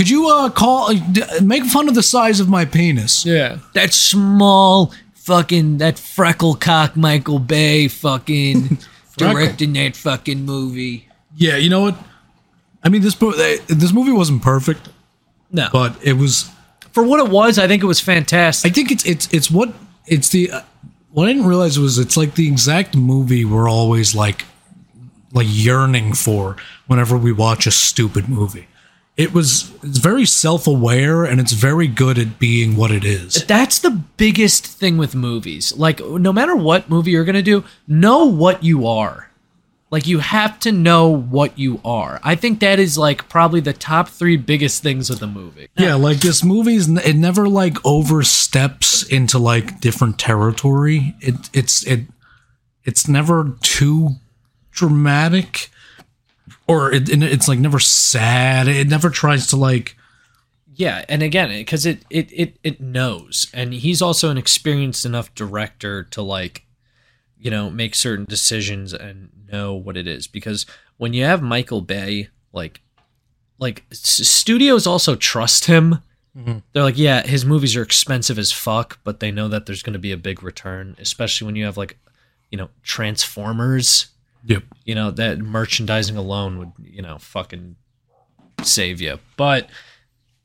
Could you uh call make fun of the size of my penis? Yeah. That small fucking that freckle cock Michael Bay fucking directing that fucking movie. Yeah, you know what? I mean, this eh, this movie wasn't perfect, No. but it was. For what it was, I think it was fantastic. I think it's it's it's what it's the uh, what I didn't realize was it's like the exact movie we're always like like yearning for whenever we watch a stupid movie. It was it's very self aware and it's very good at being what it is. That's the biggest thing with movies. Like, no matter what movie you're gonna do, know what you are. Like, you have to know what you are. I think that is like probably the top three biggest things with a movie. Yeah, like this movie's it never like oversteps into like different territory. It it's it it's never too dramatic or it, and it's like never sad. It never tries to like Yeah, and again, because it, it it it knows, and he's also an experienced enough director to like, you know, make certain decisions and know what it is. Because when you have Michael Bay, like, like studios also trust him. Mm-hmm. They're like, yeah, his movies are expensive as fuck, but they know that there's going to be a big return, especially when you have like, you know, Transformers. Yep. You know that merchandising alone would, you know, fucking save you. But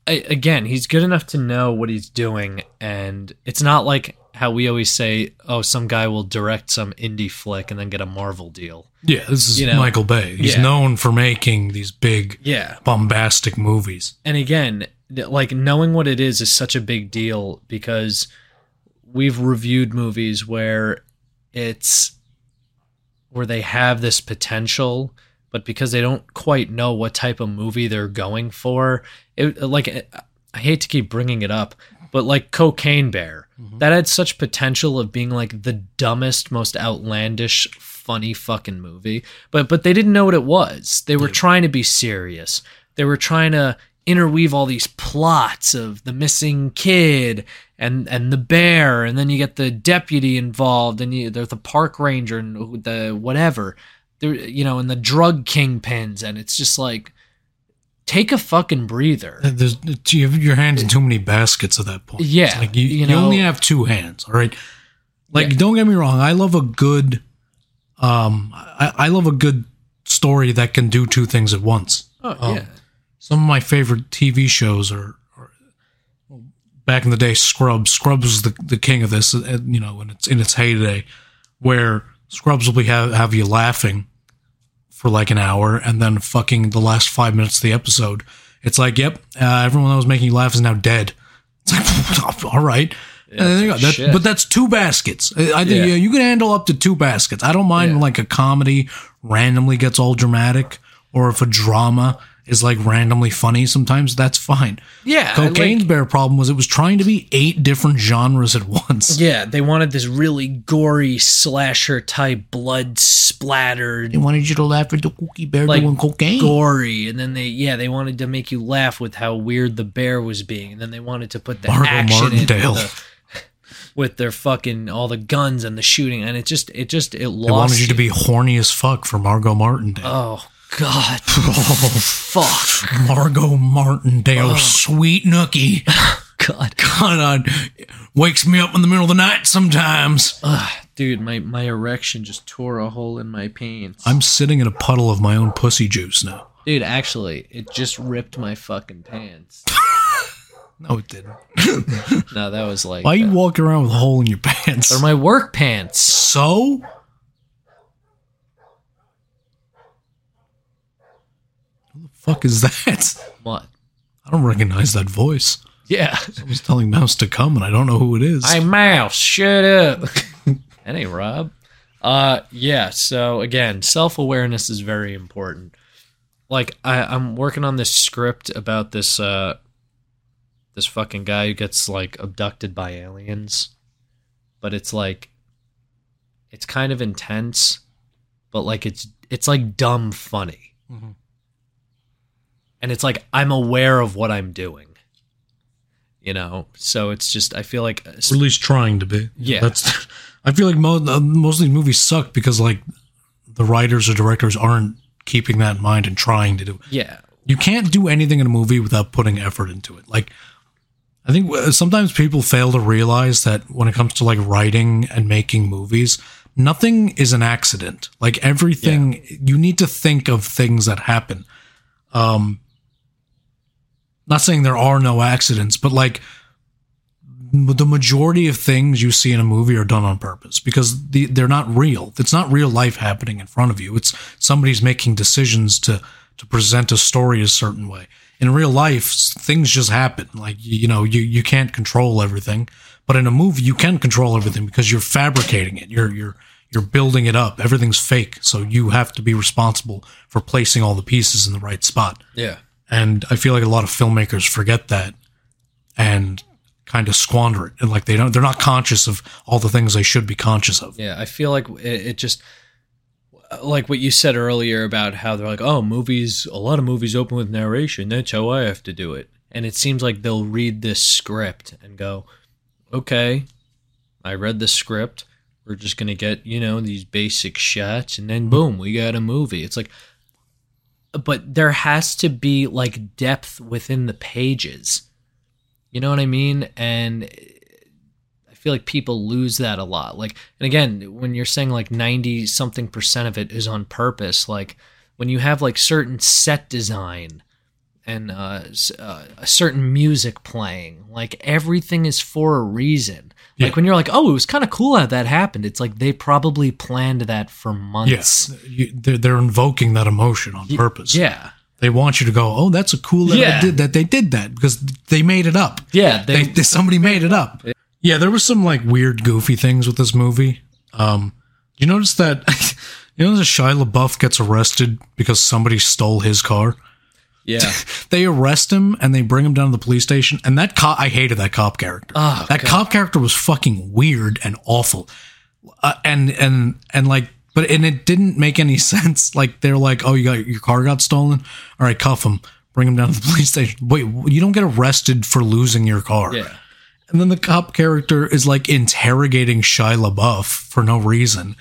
I, again, he's good enough to know what he's doing, and it's not like how we always say, "Oh, some guy will direct some indie flick and then get a Marvel deal." Yeah, this is You know, Michael Bay. He's yeah. known for making these big Yeah, bombastic movies. and again, like knowing what it is is such a big deal because we've reviewed movies where it's where they have this potential but because they don't quite know what type of movie they're going for it like i hate to keep bringing it up but like cocaine bear. Mm-hmm. That had such potential of being like the dumbest most outlandish funny fucking movie but but they didn't know what it was. They were trying to be serious. They were trying to interweave all these plots of the missing kid and and the bear and then you get the deputy involved and you, there's the park ranger and the whatever there you know and the drug kingpins and it's just like take a fucking breather There's, you have your hands in too many baskets at that point. It's Yeah, like you, you you, know- only have two hands. All right. Like, Yeah. don't get me wrong. I love a good, um, I, I love a good story that can do two things at once. oh Um, yeah Some of my favorite TV shows are, are back in the day. Scrubs. Scrubs was the, the king of this. uh, You know, in its in its heyday, where Scrubs will be have, have you laughing for like an hour, and then fucking the last five minutes of the episode, it's like, yep, uh, everyone that was making you laugh is now dead. It's like, all right. And there you go. That- but that's two baskets. I I think Yeah. yeah, you can handle up to two baskets. I don't mind Yeah. when, like a comedy randomly gets all dramatic, or if a drama is like randomly funny. Sometimes that's fine. yeah Cocaine's like- bear problem was it was trying to be eight different genres at once. yeah they wanted this really gory slasher type blood splattered They wanted you to laugh at the cookie bear Like, doing cocaine. gory and then they yeah they wanted to make you laugh with how weird the bear was being and then they wanted to put the action in with, Martindale. the- with their fucking all the guns and the shooting and it just it just it lost. They wanted you to be horny as fuck for Margot Martindale. oh god Oh, fuck Margot Martindale, sweet nookie. god God, on wakes me up in the middle of the night sometimes. Ugh, dude my my erection just tore a hole in my pants I'm sitting in a puddle of my own pussy juice now. dude actually it just ripped my fucking pants No, it didn't. no that was like Why are you uh, walking around with a hole in your pants? they're my work pants so? Who the fuck is that? what I don't recognize that voice. yeah I was telling Mouse to come, and I don't know who it is. Hey, Mouse, shut up. that ain't Rob. Uh, yeah. So again, self awareness is very important. Like I, I'm working on this script about this uh, this fucking guy who gets like abducted by aliens, but it's like, it's kind of intense, but like it's it's like dumb funny, Mhm. And it's like I'm aware of what I'm doing. You know, so it's just I feel like or at least trying to be. Yeah. that's. I feel like mo- uh, most of these movies suck because like the writers or directors aren't keeping that in mind and trying to do. yeah, You can't do anything in a movie without putting effort into it. Like, I think uh, sometimes people fail to realize that when it comes to like writing and making movies, nothing is an accident. Like everything, you need to think of things that happen. Um, not saying there are no accidents, but like the majority of things you see in a movie are done on purpose because the, they're not real. It's not real life happening in front of you. It's somebody's making decisions to to present a story a certain way. In real life, things just happen. Like you know, you you can't control everything, but in a movie, you can control everything because you're fabricating it. You're you're you're building it up. Everything's fake, so you have to be responsible for placing all the pieces in the right spot. Yeah. And I feel like a lot of filmmakers forget that and kind of squander it. And like they don't, they're not conscious of all the things they should be conscious of. Yeah, I feel like it, it just like what you said earlier about how they're like, oh, movies. A lot of movies open with narration. That's how I have to do it. And it seems like they'll read this script and go, okay, I read the script. We're just gonna get you know these basic shots, and then boom, we got a movie. It's like, but there has to be like depth within the pages. You know what I mean? And I feel like people lose that a lot. Like, and again, when you're saying like 90 something percent of it is on purpose, like when you have like certain set design and uh, uh, a certain music playing, like everything is for a reason. Like when you're like, oh, it was kind of cool how that happened. It's like they probably planned that for months. Yes. You, they're, they're invoking that emotion on purpose. Yeah. They want you to go, oh, that's a cool that Yeah. Did that. They did that because they made it up. Yeah. They, They, they- somebody made it up. Yeah, there was some like weird, goofy things with this movie. Um, you notice that you know that Shia LaBeouf gets arrested because somebody stole his car. Yeah. They arrest him and they bring him down to the police station. And that cop, I hated that cop character. Oh, that God. cop character was fucking weird and awful. Uh, and and and like, but and it didn't make any sense. Like they're like, oh, you got your car got stolen. All right, cuff him, bring him down to the police station. Wait, you don't get arrested for losing your car. Yeah. And then the cop character is like interrogating Shia LaBeouf for no reason.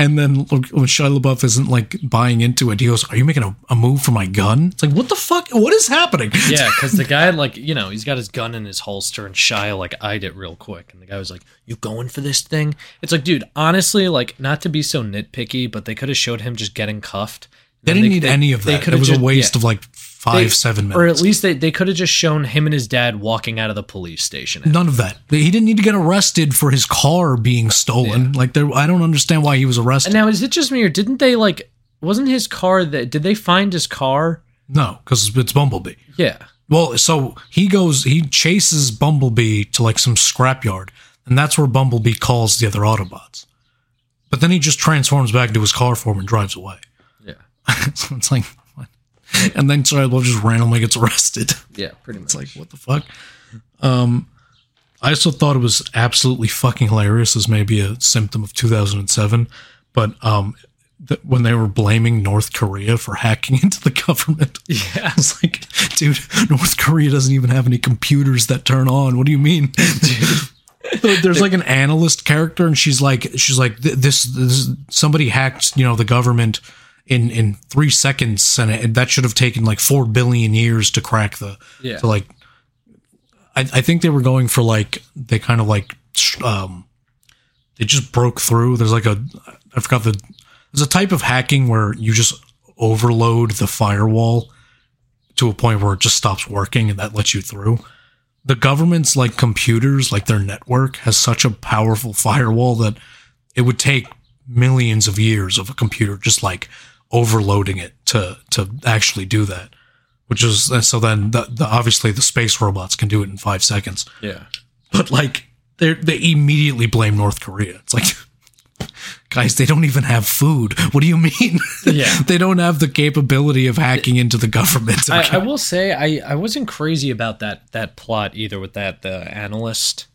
And then when Shia LaBeouf isn't like buying into it, he goes, "Are you making a, a move for my gun?" It's like, what the fuck? What is happening? Yeah, because the guy, like, you know, he's got his gun in his holster, and Shia, like, eyed it real quick. And the guy was like, You going for this thing? It's like, dude, honestly, like, not to be so nitpicky, but they could have showed him just getting cuffed. They didn't need any of that. It was just- a waste yeah. of like five, They- seven minutes. Or at least they, they could have just shown him and his dad walking out of the police station. None of that. He didn't need to get arrested for his car being stolen. Like there, I don't understand why he was arrested. And now, is it just me, or didn't they, like, wasn't his car that, did they find his car? no, because it's Bumblebee. Yeah. Well, so he goes, he chases Bumblebee to like some scrapyard, and that's where Bumblebee calls the other Autobots. But then he just transforms back into his car form and drives away. Yeah. so it's like? and then Shia LaBeouf just randomly gets arrested. Yeah, pretty much. It's like, what the fuck? Um, I also thought it was absolutely fucking hilarious as maybe a symptom of 2007. But um, th- when they were blaming North Korea for hacking into the government, Yeah. I was like, dude, North Korea doesn't even have any computers that turn on. What do you mean? There's like an analyst character, and she's like, she's like, "Th- this, this somebody hacked, you know, the government in in three seconds, and it, that should have taken like four billion years to crack the, Yeah. to like. I, I think they were going for like they kind of like, um, they just broke through. There's like a, I forgot the, there's a type of hacking where you just overload the firewall to a point where it just stops working, and that lets you through the government's like computers, like their network, has such a powerful firewall that it would take millions of years of a computer just like overloading it to to actually do that. Which is so then the, the obviously the space robots can do it in five seconds, Yeah. but like they they immediately blame North Korea. It's like. Guys, they don't even have food. What do you mean? Yeah. they don't have the capability of hacking into the government. I, okay? I will say I, I wasn't crazy about that that plot either with that the analyst.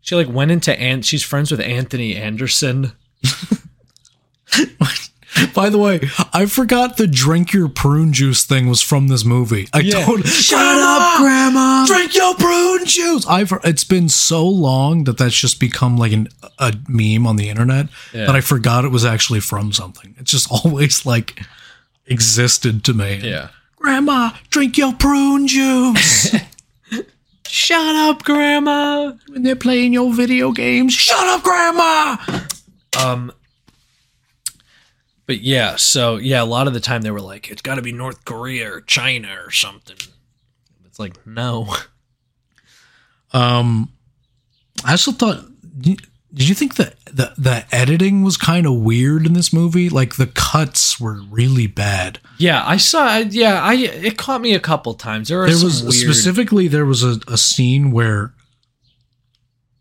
She like went into and she's friends with Anthony Anderson. By the way, I forgot the drink your prune juice thing was from this movie. I Yeah. don't. Shut up, Grandma. Drink your prune juice. I've. It's been so long that that's just become like an, a meme on the internet Yeah. that I forgot it was actually from something. It's just always like existed to me. Yeah. Grandma, drink your prune juice. Shut up, Grandma. when they're playing your video games, shut up, Grandma. Um But yeah, so yeah, a lot of the time they were like, it's gotta be North Korea or China or something. It's like no. Um, I also thought. Did you think that the the editing was kind of weird in this movie? Like the cuts were really bad. Yeah, I saw. Yeah, I it caught me a couple times. There, There was weird, specifically there was a, a scene where.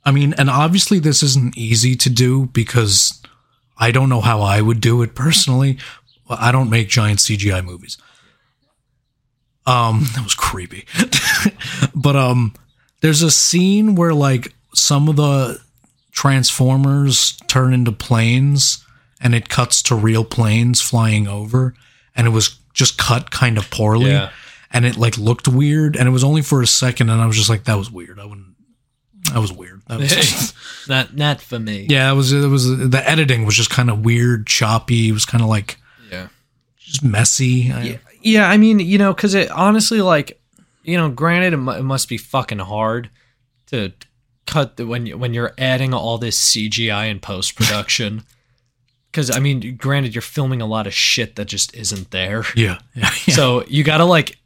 I mean, and obviously this isn't easy to do because I don't know how I would do it personally. I don't make giant CGI movies. Um, that was creepy. but um, there's a scene where like some of the transformers turn into planes, and it cuts to real planes flying over, and it was just cut kind of poorly, Yeah. and it like looked weird, and it was only for a second, and I was just like, that was weird. I wouldn't. That was weird. That was not not for me. yeah. It was. It was. The editing was just kind of weird, choppy. It was kind of like Yeah. just messy. I- Yeah, yeah, I mean, you know, because it honestly, like, you know, granted, it, mu- it must be fucking hard to cut the, when you, when you're adding all this CGI in post production. Because I mean, granted, you're filming a lot of shit that just isn't there. yeah. Yeah. yeah. So you got to like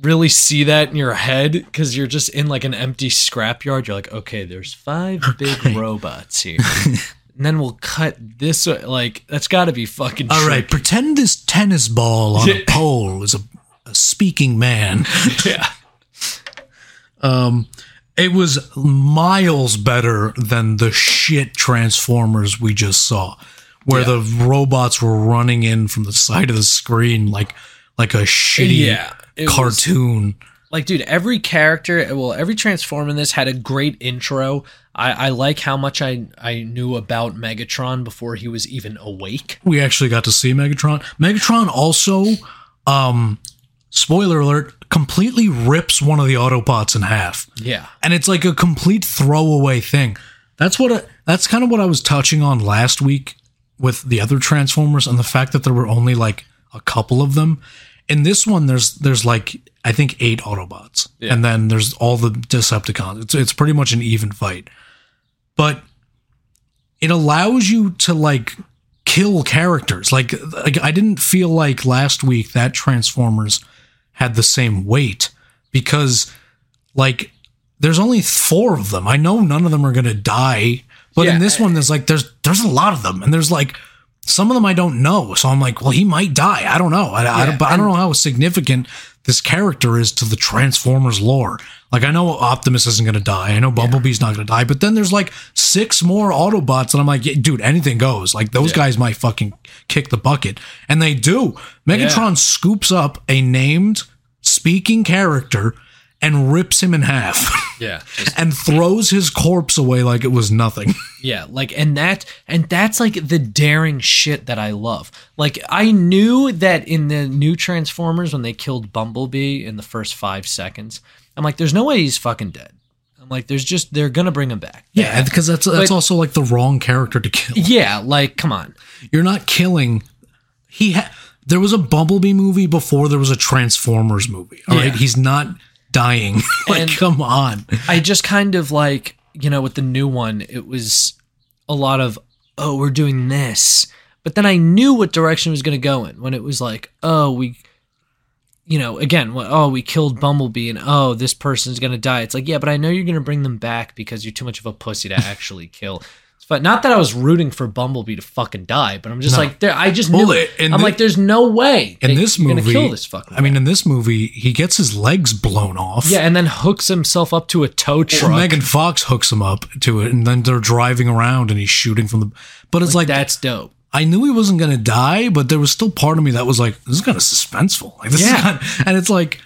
really see that in your head because you're just in like an empty scrapyard. You're like, okay, there's five big robots here. And then we'll cut this. Like that's got to be fucking. All right, tricky. pretend this tennis ball on a pole is a, a speaking man. Yeah. Um, it was miles better than the shit Transformers we just saw, where Yeah. the robots were running in from the side of the screen like like a shitty Yeah, it was- cartoon. like dude every character well every transform in this had a great intro i i like how much i i knew about megatron before he was even awake we actually got to see Megatron. Megatron also, um, spoiler alert, completely rips one of the Autobots in half. yeah and it's like a complete throwaway thing. That's what I, that's kind of what I was touching on last week with the other Transformers and the fact that there were only like a couple of them. In this one, there's there's like I think eight Autobots, Yeah. and then there's all the Decepticons. It's it's pretty much an even fight, but it allows you to like kill characters. Like like I didn't feel like last week that Transformers had the same weight because like there's only four of them. I know none of them are gonna die, but Yeah. in this one there's like there's there's a lot of them, and there's like some of them I don't know. So I'm like, well, he might die. I don't know. I, I, don't, but I don't know how significant this character is to the Transformers lore. Like I know Optimus isn't gonna die. I know Bumblebee's not gonna die. But then there's like six more Autobots, and I'm like, yeah, dude, anything goes. Like those guys might fucking kick the bucket, and they do. Megatron scoops up a named speaking character and rips him in half. yeah and throws his corpse away like it was nothing. yeah like and that and that's like the daring shit that i love like i knew that in the new transformers when they killed bumblebee in the first five seconds i'm like there's no way he's fucking dead i'm like there's just they're gonna bring him back Yeah, because that's that's But- also like the wrong character to kill. yeah like come on You're not killing. He ha- there was a Bumblebee movie before there was a Transformers movie. All right, Yeah. he's not dying. like, And- come on. I just kind of like, you know, with the new one, it was a lot of, oh, we're doing this. But then I knew what direction it was going to go in when it was like, oh, we, you know, again, oh, we killed Bumblebee and oh, this person's going to die. It's like, yeah, but I know you're going to bring them back because you're too much of a pussy to actually kill. But not that I was rooting for Bumblebee to fucking die, but I'm just No. like, there. I just knew it. in I'm thi- like, there's no way In this movie, kill this fucking. I mean, in this movie, he gets his legs blown off. yeah, and then hooks himself up to a tow truck. Megan Fox hooks him up to it, and then they're driving around, and he's shooting from the. But it's like, that's dope. I knew he wasn't gonna die, but there was still part of me that was like, this is kind of suspenseful. Like this Yeah. is kind and it's like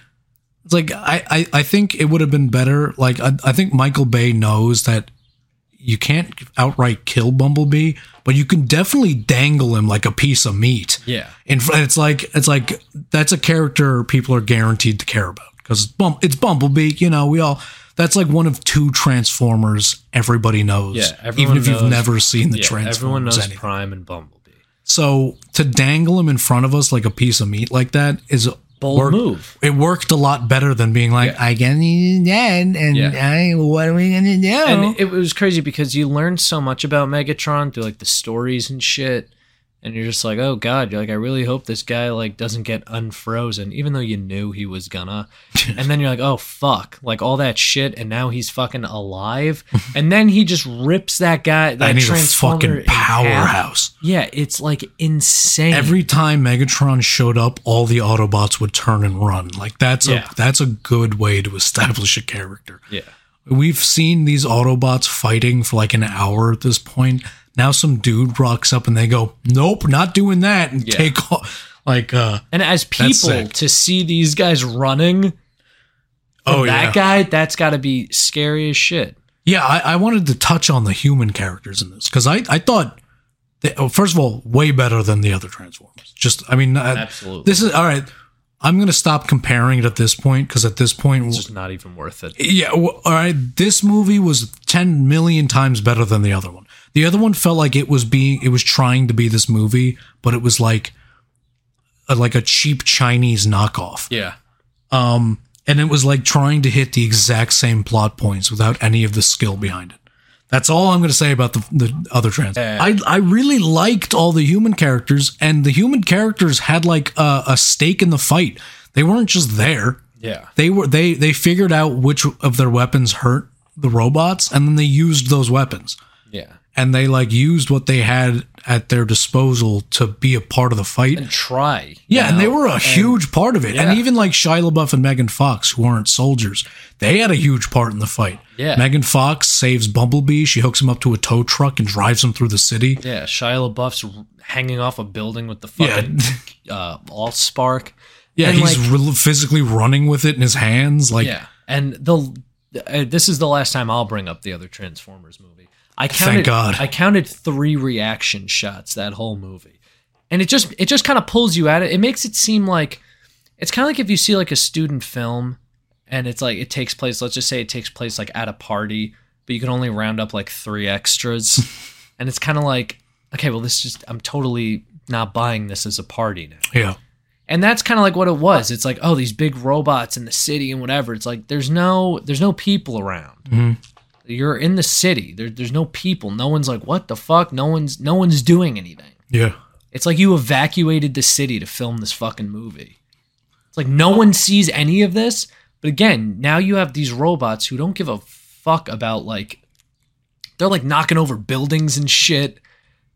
it's like I, I, I think it would have been better. Like I, I think Michael Bay knows that you can't outright kill Bumblebee, but you can definitely dangle him like a piece of meat. Yeah. And it's like it's like that's a character people are guaranteed to care about because Bum, it's Bumblebee. You know, we all that's like one of two Transformers everybody knows. Yeah, even if you've never seen the Yeah, Transformers. everyone knows anything. Prime and Bumblebee. So to dangle him in front of us like a piece of meat like that is Bold work- move. It worked a lot better than being like, Yeah. I get dead, and Yeah. I, what are we gonna do? And it was crazy because you learned so much about Megatron through like the stories and shit. And you're just like, oh god, you're like, I really hope this guy like doesn't get unfrozen, even though you knew he was gonna. and then you're like, oh fuck, like all that shit, and now he's fucking alive. and then he just rips that guy, that a fucking powerhouse. Yeah, it's like insane. Every time Megatron showed up, all the Autobots would turn and run. Like that's Yeah. a that's a good way to establish a character. yeah. We've seen these Autobots fighting for like an hour at this point. Now some dude rocks up and they go, "Nope, not doing that," and Yeah. take off. Like, uh, And as people to see these guys running, oh that yeah, guy, that's got to be scary as shit. yeah. I, I wanted to touch on the human characters in this because I I thought, oh, first of all, way better than the other Transformers. Just, I mean, uh, Absolutely. This is all right. I'm gonna stop comparing it at this point because at this point, It's just not even worth it. Yeah, well, all right. This movie was 10 million times better than the other one. The other one felt like it was being it was trying to be this movie, but it was like a, like a cheap Chinese knockoff. Yeah. Um and it was like trying to hit the exact same plot points without any of the skill behind it. That's all I'm going to say about the, the other trans. I, I really liked all the human characters, and the human characters had like a, a stake in the fight. They weren't just there Yeah. they were they they figured out which of their weapons hurt the robots and then they used those weapons Yeah. and they like used what they had at their disposal to be a part of the fight And try. yeah and they were a huge part of it Yeah. and even like Shia LaBeouf and Megan Fox who aren't soldiers they had a huge part in the fight Yeah. Megan Fox saves Bumblebee she hooks him up to a tow truck and drives him through the city Yeah. Shia LaBeouf's hanging off a building with the Yeah. fucking uh, all spark. yeah And, he's like- re- physically running with it in his hands like Yeah. And the uh, this is the last time I'll bring up the other Transformers movie. I counted God. I counted 3 reaction shots that whole movie. And it just it just kind of pulls you at it. It makes it seem like it's kind of like if you see like a student film and it's like it takes place let's just say it takes place like at a party, but you can only round up like 3 extras. and it's kind of like okay, well this just I'm totally not buying this as a party now. yeah And that's kind of like what it was. It's like, oh, these big robots in the city and whatever. It's like there's no there's no people around. Mhm. You're in the city. There, there's no people. No one's like, what the fuck? No one's no one's doing anything. yeah It's like you evacuated the city to film this fucking movie. It's like no one sees any of this. But again, now you have these robots who don't give a fuck about like they're like knocking over buildings and shit.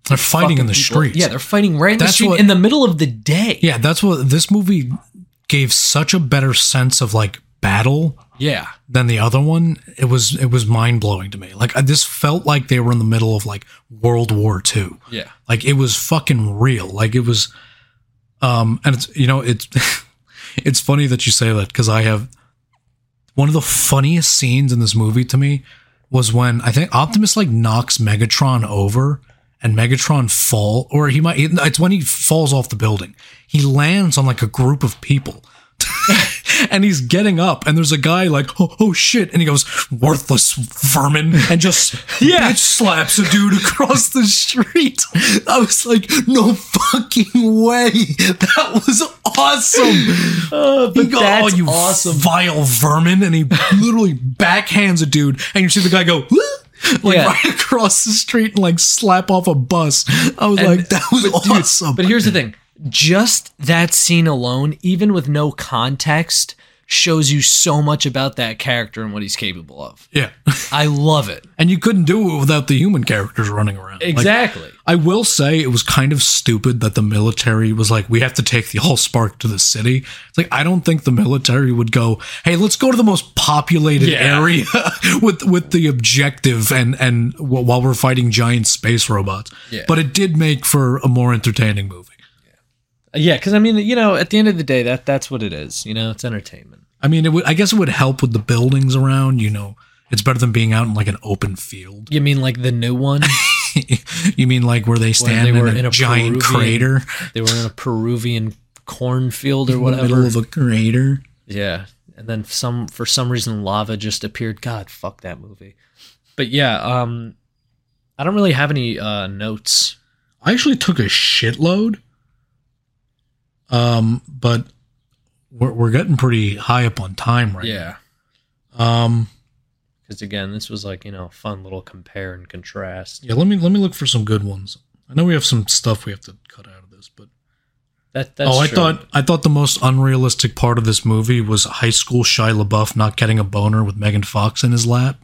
they're fighting in the people- streets Yeah, they're fighting right in the That's street what- in the middle of the day. Yeah, that's what this movie gave such a better sense of like battle Yeah. than the other one. It was it was mind blowing to me. Like I- this felt like they were in the middle of like World War II. Yeah. Like it was fucking real. Like it was, um, and it's you know it's it's funny that you say that because I have one of the funniest scenes in this movie to me was when I think Optimus like knocks Megatron over and Megatron fall or he might it's when he falls off the building. He lands on like a group of people. and he's getting up and there's a guy like oh, oh shit and he goes worthless vermin and just Yeah. bitch slaps a dude across the street. I was like no fucking way. That was awesome. Uh, He go, that's oh, you awesome. vile vermin and he literally backhands a dude and you see the guy go like Yeah. right across the street and like slap off a bus. I was And- like that was awesome. But here's the thing just that scene alone, even with no context, shows you so much about that character and what he's capable of. yeah I love it. and you couldn't do it without the human characters running around Like, Exactly. I will say it was kind of stupid that the military was like, we have to take the Allspark to the city. It's like I don't think the military would go, hey, let's go to the most populated Yeah. area with with the objective and and while we're fighting giant space robots. Yeah. But it did make for a more entertaining movie. Yeah, because I mean, you know, at the end of the day, that that's what it is. You know, it's entertainment. I mean, it would, I guess it would help with the buildings around. You know, it's better than being out in like an open field. You mean like the new one? you mean like where they stand they were in, a in a giant Peruvian- crater, they were in a Peruvian cornfield or in the middle whatever. of a crater? Yeah, and then some for some reason lava just appeared. God, fuck that movie. But yeah, um, I don't really have any uh notes. I actually took a shitload. Um, but we're we're getting pretty high up on time right Yeah. now. Um, because again, this was like you know fun little compare and contrast. yeah. Let me let me look for some good ones. I know we have some stuff we have to cut out of this, but That that's oh, I true. thought I thought the most unrealistic part of this movie was high school Shia LaBeouf not getting a boner with Megan Fox in his lap.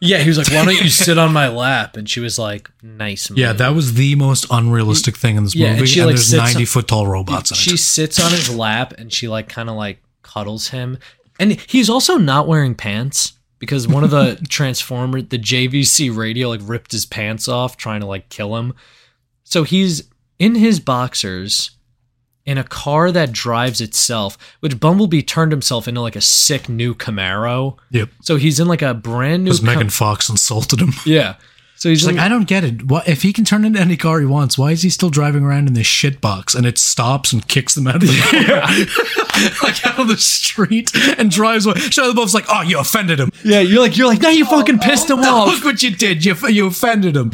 Yeah, he was like, "Why don't you sit on my lap?" And she was like, "Nice." Yeah, that was the most unrealistic thing in this Yeah, and movie. she, and like, there's 90 on- foot tall robots she it. sits on his lap and she like kind of like cuddles him and he's also not wearing pants because one of the transformer the jvc radio like ripped his pants off trying to like kill him so he's in his boxers in a car that drives itself which bumblebee turned himself into like a sick new camaro Yep. so he's in like a brand new Because Cam- Megan Fox insulted him. yeah so he's in, like, I don't get it. What if he can turn into any car he wants? Why is he still driving around in this shit box? And it stops and kicks them out of the car, like out of the street, and drives away. Shia LaBeouf's like, "Oh, you offended him. yeah you're like you're like now you fucking pissed him Oh, off Look what you did. You you offended him."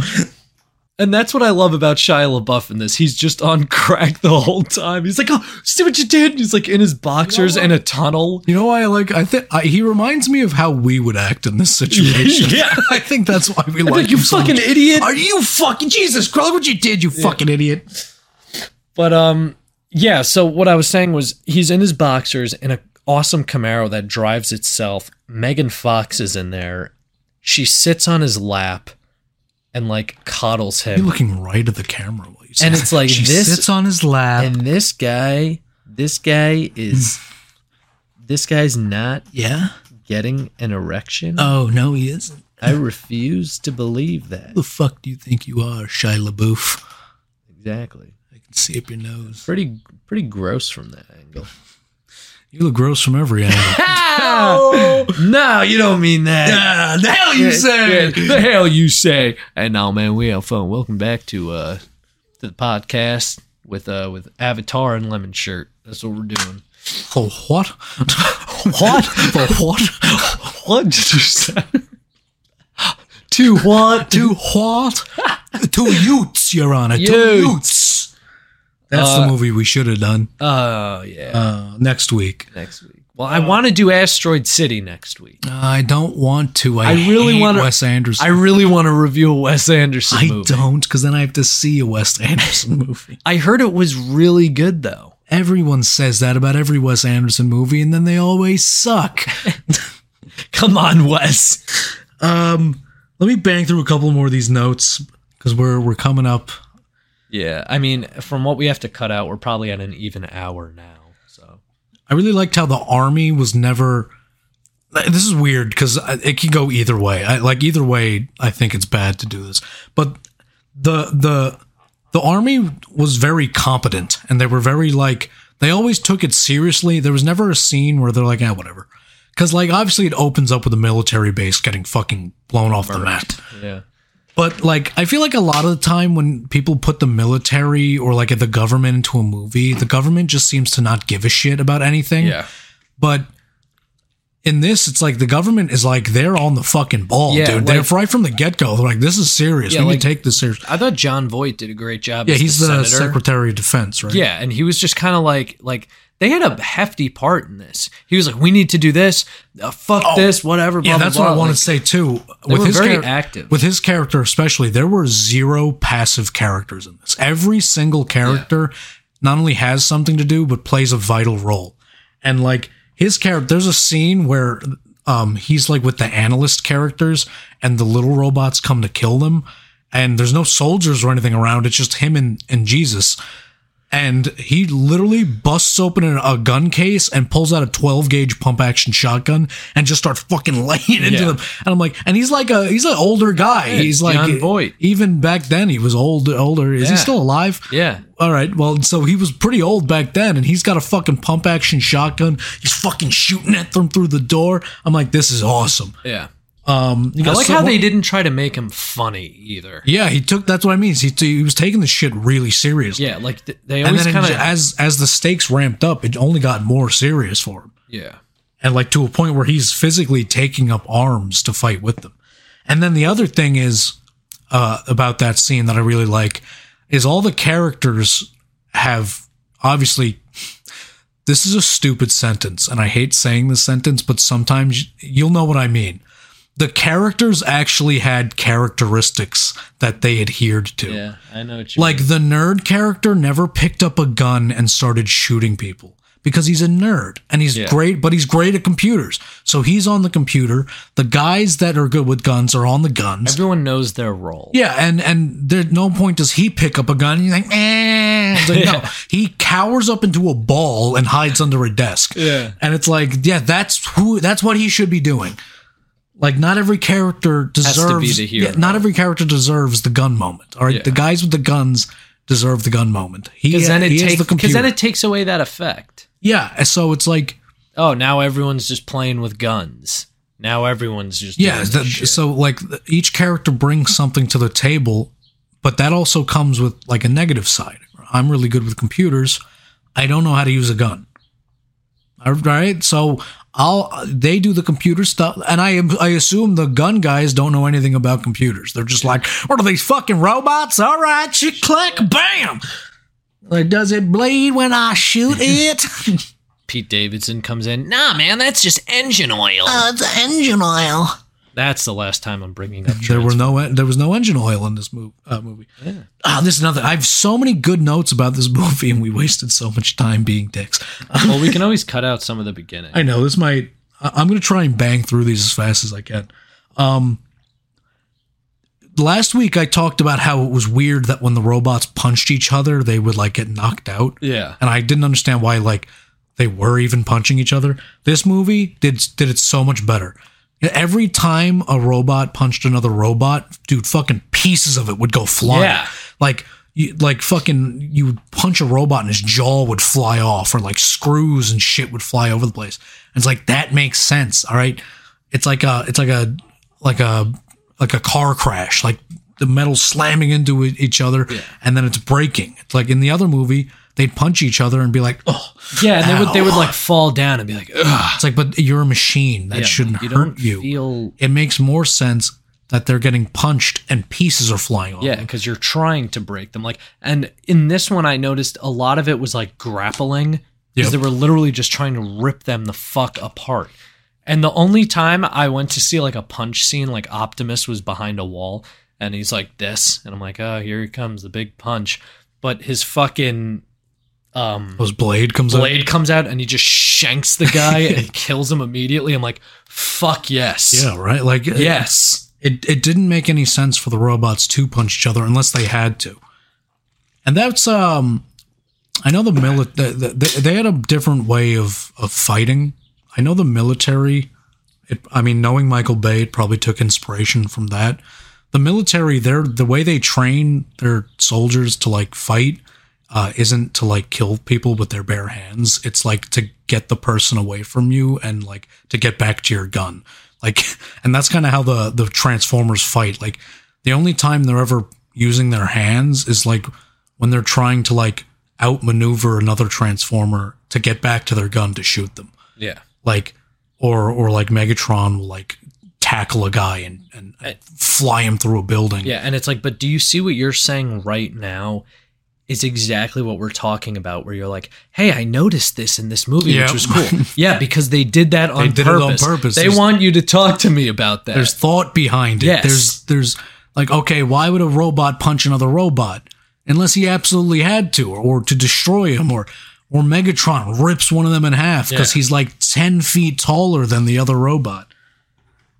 And that's what I love about Shia LaBeouf in this. He's just on crack the whole time. He's like, "Oh, see what you did." He's like in his boxers in a tunnel. You know why I like? I think he reminds me of how we would act in this situation. Yeah. I think that's why we like, like, "You so fucking much. idiot." Are you fucking Jesus Christ? What you did, you fucking idiot. But um, yeah. So what I was saying was, he's in his boxers in a awesome Camaro that drives itself. Megan Fox is in there. She sits on his lap and like coddles him. You're looking right at the camera while you And it's like she this- sits on his lap. And this guy, this guy is, hmm. this guy's not yeah. getting an erection. Oh no, he isn't. I refuse to believe that. Who the fuck do you think you are, Shia LaBeouf? Exactly. I can see up your nose. Pretty pretty gross from that angle. You look gross from every angle. no, you don't mean that. ah, the hell you say? the hell you say? And now, man, we have fun. Welcome back to uh to the podcast with uh with Avatar and Lemon Shirt. That's what we're doing. For what? what? For what? What did you say? to what? To what? to Utes, Your Honor. To Utes. Utes. That's Uh, the movie we should have done Oh yeah, uh, next week. next week. Well, I want to do Asteroid City next week. I don't want to. I, I really wanna- Wes Anderson. I really want to review a Wes Anderson I movie. don't, because then I have to see a Wes Anderson movie. I heard it was really good though. Everyone says that about every Wes Anderson movie, and then they always suck. Come on, Wes. Um, let me bang through a couple more of these notes because we're we're coming up. Yeah, I mean, from what we have to cut out, we're probably at an even hour now. I really liked how the army was never. This is weird because it can go either way. I, like either way, I think it's bad to do this. But the the the army was very competent, and they were very like they always took it seriously. There was never a scene where they're like, "ah, whatever," because like obviously it opens up with a military base getting fucking blown off the map. yeah, But like, I feel like a lot of the time when people put the military or like the government into a movie, the government just seems to not give a shit about anything. yeah, But in this, it's like the government is like they're on the fucking ball, Yeah, dude. like- they're right from the get go. They're like, this is serious. Yeah, we like- can take this serious. I thought Jon Voight did a great job. Yeah, he's the, senator. Secretary of Defense, right? Yeah, and he was just kind of like like they had a hefty part in this. He was like, "We need to do this. Uh, fuck this. Whatever." Blah, Yeah, that's blah. what I wanted Like, to say too. With were his very char- active. with his character especially, there were zero passive characters in this. Every single character not only has something to do, but plays a vital role. And like his character, there's a scene where um he's like with the analyst characters, and the little robots come to kill them, and there's no soldiers or anything around. It's just him and and Jesus. And he literally busts open a, gun case and pulls out a 12 gauge pump action shotgun and just starts fucking laying into Yeah. them. And I'm like, and he's like a he's an older guy. he's like Jon Voight. even back then he was old older. Is he still alive? Yeah. All right. Well, so he was pretty old back then, and he's got a fucking pump action shotgun. He's fucking shooting at them through the door. I'm like, this is awesome. Yeah. Um, I like how they didn't try to make him funny either. Yeah, he took. That's what I mean. He he was taking the shit really seriously. Yeah, like th- they always kind of as as the stakes ramped up, it only got more serious for him, yeah. and like to a point where he's physically taking up arms to fight with them. And then the other thing is uh, about that scene that I really like is all the characters have obviously. This is a stupid sentence, and I hate saying this sentence, but sometimes you'll know what I mean. The characters actually had characteristics that they adhered to. Yeah, I know. What you Like mean. the nerd character never picked up a gun and started shooting people because he's a nerd and he's Yeah. great, but he's great at computers. So he's on the computer. The guys that are good with guns are on the guns. Everyone knows their role. Yeah, and and there's no point does he pick up a gun and eh. Like, no, he cowers up into a ball and hides under a desk. Yeah. and it's like, yeah, that's who, that's what he should be doing. Like, not every character to be deserves. the hero. yeah, not every character deserves the gun moment. All right, Yeah. the guys with the guns deserve the gun moment. He, Because then it he has takes the because then it takes away that effect. yeah, so it's like, Oh, now everyone's just playing with guns. Now everyone's just yeah, the, so like each character brings something to the table, but that also comes with like a negative side. I'm really good with computers. I don't know how to use a gun. All right, so I'll they do the computer stuff, and I am I assume the gun guys don't know anything about computers. They're just like, what are these fucking robots? All right, you click, bam. Like, does it bleed when I shoot it? Pete Davidson comes in. Nah, man, that's just engine oil. Oh, it's engine oil. That's the last time I'm bringing up. There were no there was no engine oil in this movie. Uh, movie. Ah, this is another. I have so many good notes about this movie, and we wasted so much time being dicks. well, we can always cut out some of the beginning. I know this might. I'm going to try and bang through these as fast as I can. Um, last week I talked about how it was weird that when the robots punched each other, they would like get knocked out. yeah, and I didn't understand why like they were even punching each other. This movie did did it so much better. Every time a robot punched another robot, dude, fucking pieces of it would go flying. Yeah. Like you, like fucking you would punch a robot and his jaw would fly off or like screws and shit would fly over the place. And it's like that makes sense, all right? It's like a it's like a like a like a car crash, like the metal slamming into each other and then it's breaking. It's like in the other movie, they'd punch each other and be like, "Oh, Yeah, and they would they would like fall down and be like, Ugh. it's like, but you're a machine. That Yeah, shouldn't you hurt you. feel it makes more sense that they're getting punched and pieces are flying off. Yeah, because you're trying to break them. Like, and in this one, I noticed a lot of it was like grappling because Yep. they were literally just trying to rip them the fuck apart. And the only time I went to see like a punch scene, like Optimus was behind a wall and he's like this, and I'm like, oh, here he comes, the big punch. But his fucking um His blade comes out. blade comes out and he just shanks the guy and kills him immediately. I'm like, fuck yes. Yeah, right. Like Yes. it it didn't make any sense for the robots to punch each other unless they had to. And that's um I know the military they, they had a different way of of fighting. I know the military it I mean knowing Michael Bay it probably took inspiration from that. The military they're the way they train their soldiers to like fight uh, isn't to like kill people with their bare hands. It's like to get the person away from you and like to get back to your gun. Like, and that's kind of how the the Transformers fight. Like, the only time they're ever using their hands is like when they're trying to like outmaneuver another Transformer to get back to their gun to shoot them. yeah. Like, or or like Megatron will like tackle a guy and and, and fly him through a building. Yeah, and it's like, but do you see what you're saying right now? Is exactly what we're talking about. Where you're like, "Hey, I noticed this in this movie, Yeah. which was cool." yeah, because they did that on did it on purpose. purpose. They There's- want you to talk to me about that. There's thought behind it. Yes. There's there's like okay, why would a robot punch another robot unless he absolutely had to, or, or to destroy him, or or Megatron rips one of them in half because Yeah. he's like ten feet taller than the other robot.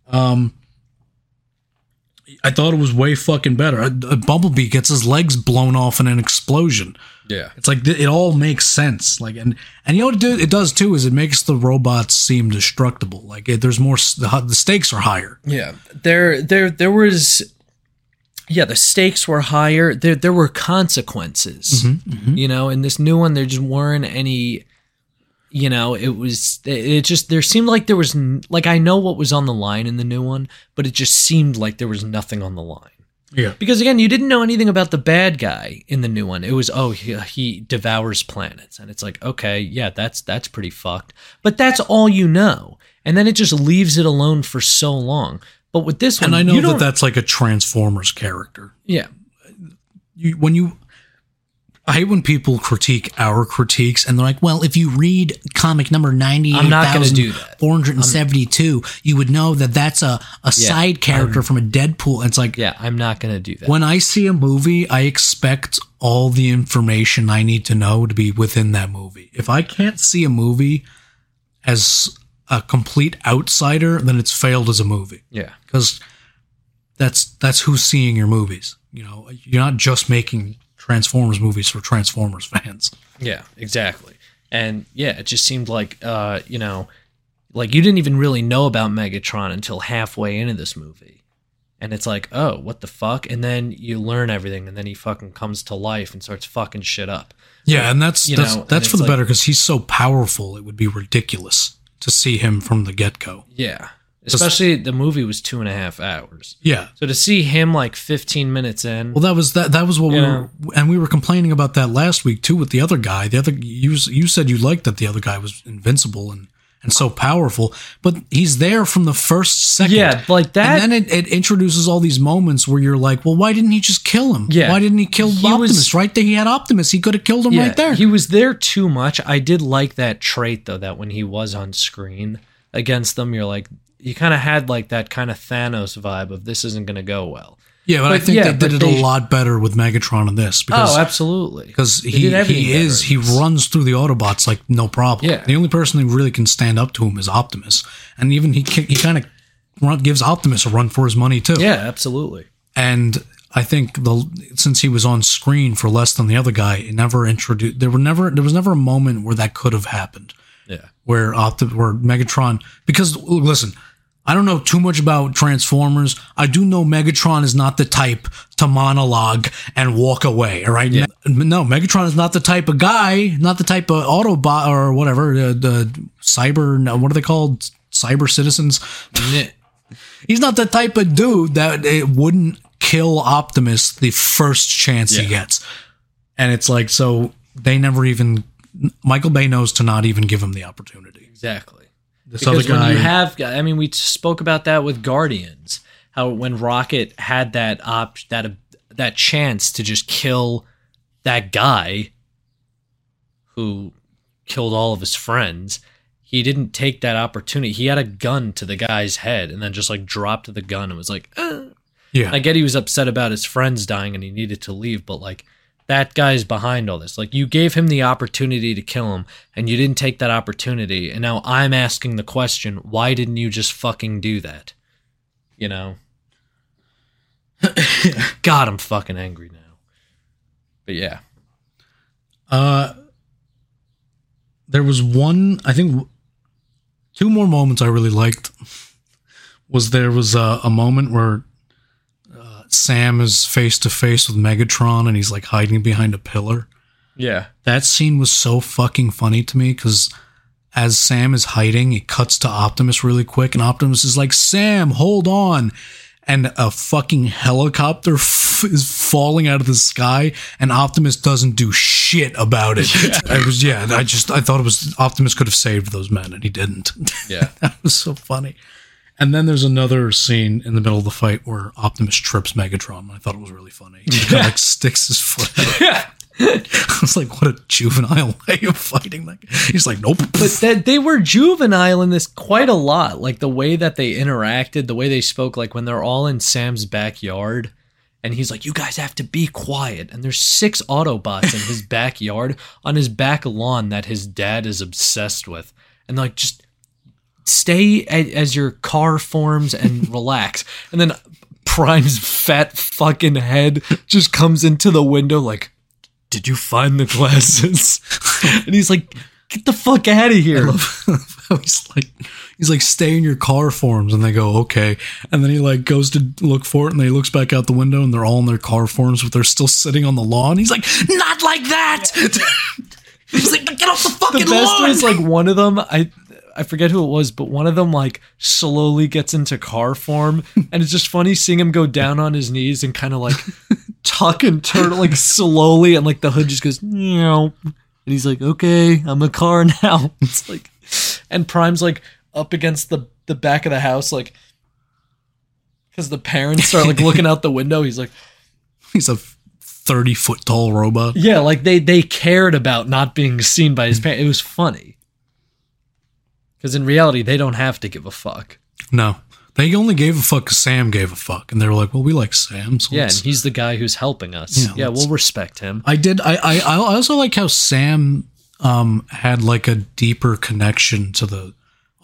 Um, I thought it was way fucking better. A, a uh, Bumblebee gets his legs blown off in an explosion. Yeah. It's like th- it all makes sense. Like and and you know what it, do, it does too is it makes the robots seem destructible. Like it, there's more the, the stakes are higher. Yeah, there, there, there was. Yeah, the stakes were higher. There, there were consequences. Mm-hmm, mm-hmm. You know, in this new one, there just weren't any. You know, it was. It just there seemed like there was like I know what was on the line in the new one, but it just seemed like there was nothing on the line. Yeah. Because again, you didn't know anything about the bad guy in the new one. It was oh he, he devours planets, and it's like okay, yeah, that's that's pretty fucked. But that's all you know, and then it just leaves it alone for so long. But with this one, And I know that that's like a Transformers character. yeah, You, when you, I hate when people critique our critiques and they're like, well, if you read comic number I'm not gonna do that. 98,472, you would know that that's a, a side character from a Deadpool. And it's like, Yeah, I'm not gonna do that. when I see a movie, I expect all the information I need to know to be within that movie. If I can't see a movie as a complete outsider, then it's failed as a movie yeah. because that's that's who's seeing your movies. You know, you're not just making Transformers movies for Transformers fans. Yeah, exactly. And yeah, it just seemed like uh, you know, like you didn't even really know about Megatron until halfway into this movie. And it's like, oh, what the fuck? And then you learn everything, and then he fucking comes to life and starts fucking shit up. Yeah, and that's that's know, that's for the like- better because he's so powerful. It would be ridiculous to see him from the get go. Yeah. Especially the movie was two and a half hours. Yeah. So to see him like 15 minutes in, Well, that was that. That was what we Yeah. were, and we were complaining about that last week too with the other guy. The other you you said you liked that the other guy was invincible and and so powerful, but he's there from the first second. yeah, like that. and then it, it introduces all these moments where you're like, well, why didn't he just kill him? Yeah. Why didn't he kill He Optimus was- right there? He had Optimus. He could have killed him yeah, right there. He was there too much. I did like that trait though, that when he was on screen against them, you're like, you kind of had like that kind of Thanos vibe of this isn't going to go well. yeah, but, I think yeah, they did it they- a lot better with Megatron in this because oh, absolutely. because he, he is he runs through the Autobots like no problem. Yeah. The only person who really can stand up to him is Optimus, and even he he kind of gives Optimus a run for his money too. Yeah, absolutely. And I think the since he was on screen for less than the other guy, it never introduced. There were never there was never a moment where that could have happened Yeah. where Opti- where Megatron because listen, I don't know too much about Transformers. I do know Megatron is not the type to monologue and walk away. All right, no, Megatron is not the type of guy, not the type of Autobot or whatever uh, the cyber. What are they called? Cyber citizens. He's not the type of dude that it wouldn't kill Optimus the first chance he gets. And it's like so they never even Michael Bay knows to not even give him the opportunity. Exactly. This because other guy, when you have, I mean, we spoke about that with Guardians. How when Rocket had that op, that that chance to just kill that guy who killed all of his friends, he didn't take that opportunity. He had a gun to the guy's head and then just like dropped the gun and was like, "Uh." yeah, I get he was upset about his friends dying and he needed to leave, but like that guy's behind all this. Like you gave him the opportunity to kill him and you didn't take that opportunity. And now I'm asking the question, why didn't you just fucking do that? You know? God, I'm fucking angry now. But yeah. Uh, there was one, I think, two more moments I really liked. Was there was a, a moment where Sam is face to face with Megatron and he's like hiding behind a pillar. Yeah. That scene was so fucking funny to me because as Sam is hiding, it cuts to Optimus really quick, and Optimus is like, "Sam, hold on." And a fucking helicopter f- is falling out of the sky, and Optimus doesn't do shit about it. I was, yeah, I just, I thought it was Optimus could have saved those men, and he didn't. Yeah. that was so funny. And then there's another scene in the middle of the fight where Optimus trips Megatron. I thought it was really funny. He kind of like sticks his foot. yeah. I was like, what a juvenile way of fighting Like. He's like, nope. But that they were juvenile in this quite a lot. Like the way that they interacted, the way they spoke, like when they're all in Sam's backyard and he's like, You guys have to be quiet. And there's six Autobots in his backyard on his back lawn that his dad is obsessed with. And like just stay a- as your car forms and relax. And then Prime's fat fucking head just comes into the window like, Did you find the glasses? and he's like, Get the fuck out of here. He's like, he's like, stay in your car forms, and they go, okay. And then he like goes to look for it, and then he looks back out the window, and they're all in their car forms, but they're still sitting on the lawn. He's like, not like that. he's like, get off the fucking the best lawn. was like one of them i i forget who it was but one of them like slowly gets into car form and it's just funny seeing him go down on his knees and kind of like tuck and turn like slowly and like the hood just goes Meow. and he's like okay i'm a car now it's like and prime's like up against the the back of the house like because the parents are like looking out the window he's like he's a thirty foot tall robot. Yeah, like they they cared about not being seen by his mm. parents. It was funny. Because in reality, they don't have to give a fuck. No, they only gave a fuck 'cause Sam gave a fuck, and they were like, "Well, we like Sam." So Yeah, and he's the guy who's helping us. Yeah, Yeah, we'll respect him. I did. I, I I also like how Sam um had like a deeper connection to the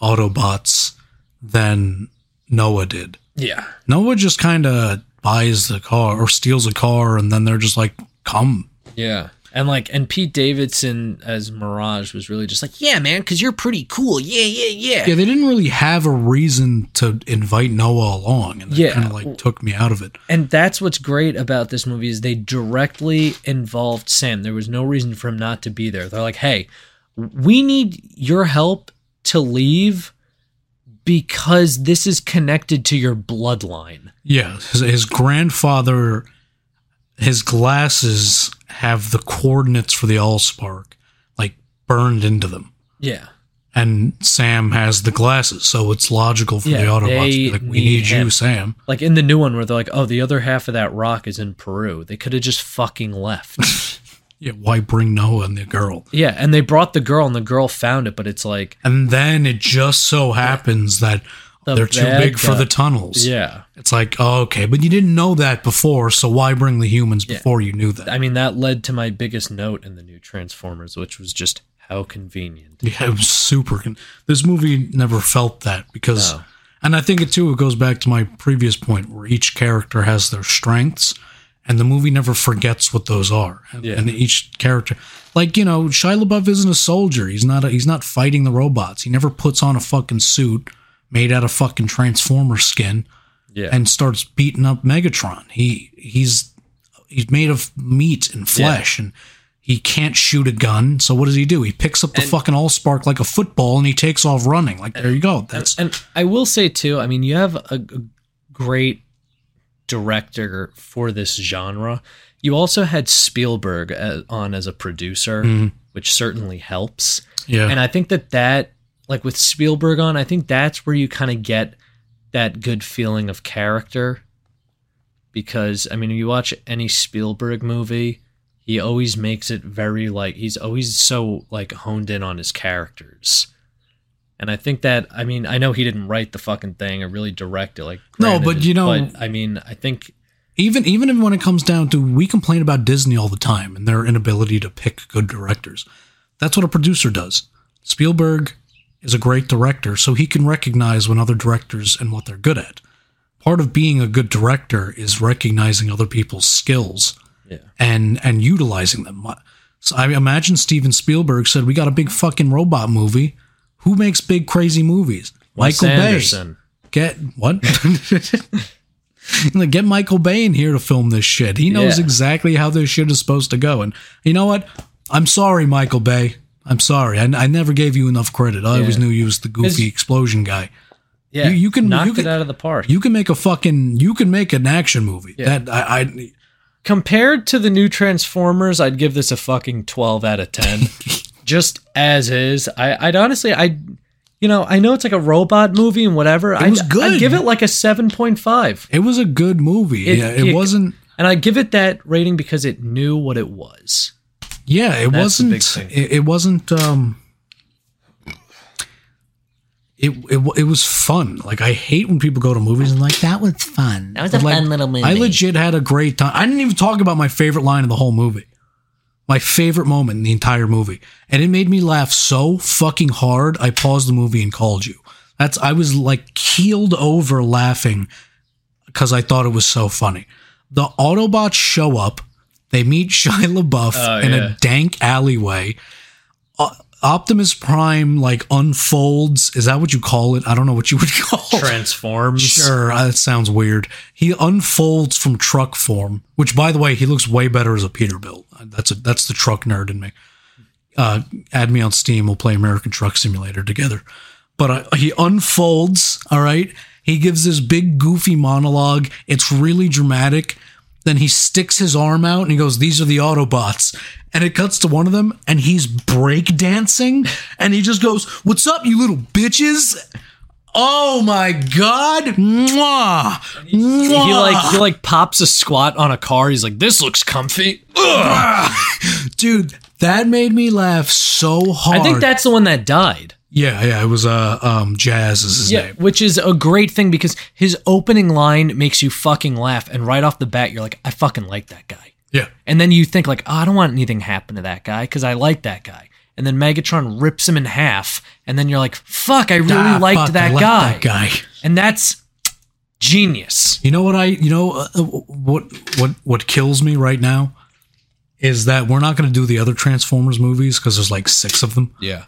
Autobots than Noah did. Yeah. Noah just kind of buys the car or steals a car, and then they're just like, "Come." Yeah. And like, and Pete Davidson as Mirage was really just like, yeah, man, because you're pretty cool. Yeah, yeah, yeah. Yeah, they didn't really have a reason to invite Noah along, and that Yeah. kind of like took me out of it. And that's what's great about this movie is they directly involved Sam. There was no reason for him not to be there. They're like, "Hey, we need your help to leave because this is connected to your bloodline." Yeah, his, his grandfather, his glasses have the coordinates for the Allspark like burned into them. Yeah. and Sam has the glasses, so it's logical for Yeah, the Autobots they like, "We need need, you, Sam." Like in the new one where they're like, "Oh, the other half of that rock is in Peru." They could have just fucking left. Yeah, why bring Noah and the girl? yeah, and they brought the girl and the girl found it, but it's like, And then it just so happens that The they're too big for the tunnels. yeah. It's like, oh, okay, but you didn't know that before, so why bring the humans before you knew that? I mean, that led to my biggest note in the new Transformers, which was just how convenient. Yeah, it was super. Con- this movie never felt that because, No. and I think it too. It goes back to my previous point where each character has their strengths, and the movie never forgets what those are. And, Yeah. and each character, like you know, Shia LaBeouf isn't a soldier. He's not. A, he's not fighting the robots. He never puts on a fucking suit made out of fucking transformer skin Yeah. and starts beating up Megatron. He he's he's made of meat and flesh and he can't shoot a gun. So what does he do? He picks up the fucking Allspark like a football and he takes off running. Like there you go. That's and I will say too, I mean, you have a, great director for this genre. You also had Spielberg as, on as a producer, mm-hmm. which certainly helps. yeah. And I think that that, like with Spielberg on, I think that's where you kind of get that good feeling of character. Because, I mean, if you watch any Spielberg movie, he always makes it very like, he's always so like honed in on his characters. And I think that, I mean, I know he didn't write the fucking thing or really direct it. Like, No, but, you know- but I mean, I think, even even when it comes down to we complain about Disney all the time and their inability to pick good directors. That's what a producer does. Spielberg is a great director, so he can recognize when other directors and what they're good at. Part of being a good director is recognizing other people's skills yeah. and and utilizing them. Uh, so I imagine Steven Spielberg said, "We got a big fucking robot movie. Who makes big crazy movies? Wes Michael Bay. Get what? Like, Get Michael Bay in here to film this shit. He knows Yeah. exactly how this shit is supposed to go. And you know what? I'm sorry, Michael Bay. I'm sorry. I, I never gave you enough credit. I always knew you was the goofy Is- explosion guy. Yeah. You- you can- knock you it out of the park. You can make a fucking. You can make an action movie. Yeah. That I, I compared to the new Transformers, I'd give this a fucking 12 out of 10. Just as is. I, I'd honestly, I, you know, I know it's like a robot movie and whatever. It was good. I'd give it like a 7.5. It was a good movie. It- yeah, it, it- wasn't. And I give it that rating because it knew what it was. Yeah, it That's wasn't. It, it wasn't. Um, it, it it was fun. Like I hate when people go to movies and like that was fun. That was a fun little movie. I legit had a great time. I didn't even talk about my favorite line of the whole movie. My favorite moment in the entire movie, and it made me laugh so fucking hard. I paused the movie and called you. That's I was like keeled over laughing because I thought it was so funny. The Autobots show up. They meet Shia LaBeouf Oh, in yeah. a dank alleyway. O- Optimus Prime like unfolds. Is that what you call it? I don't know what you would call it. Transforms. Sure, uh, that sounds weird. He unfolds from truck form, which, by the way, he looks way better as a Peterbilt. Uh, That's a that's the truck nerd in me. Uh, add me on Steam. We'll play American Truck Simulator together. But uh, he unfolds. All right. He gives this big goofy monologue. It's really dramatic. Then he sticks his arm out and he goes, "These are the Autobots." And it cuts to one of them, and he's break dancing, and he just goes, "What's up, you little bitches?" Oh my god! Mwah! He like he like pops a squat on a car. He's like, "This looks comfy." dude, that made me laugh so hard. I think that's the one that died. Yeah, yeah. It was uh um Jazz is his Yeah, name. which is a great thing because his opening line makes you fucking laugh, and right off the bat, you're like, "I fucking like that guy." Yeah, And then you think like, oh, I don't want anything to happen to that guy because I like that guy. And then Megatron rips him in half, and then you're like, fuck, I really Ah, liked I that like guy. That guy. And that's genius. You know what I? You know uh, what? What? What kills me right now is that we're not going to do the other Transformers movies because there's like six of them. Yeah.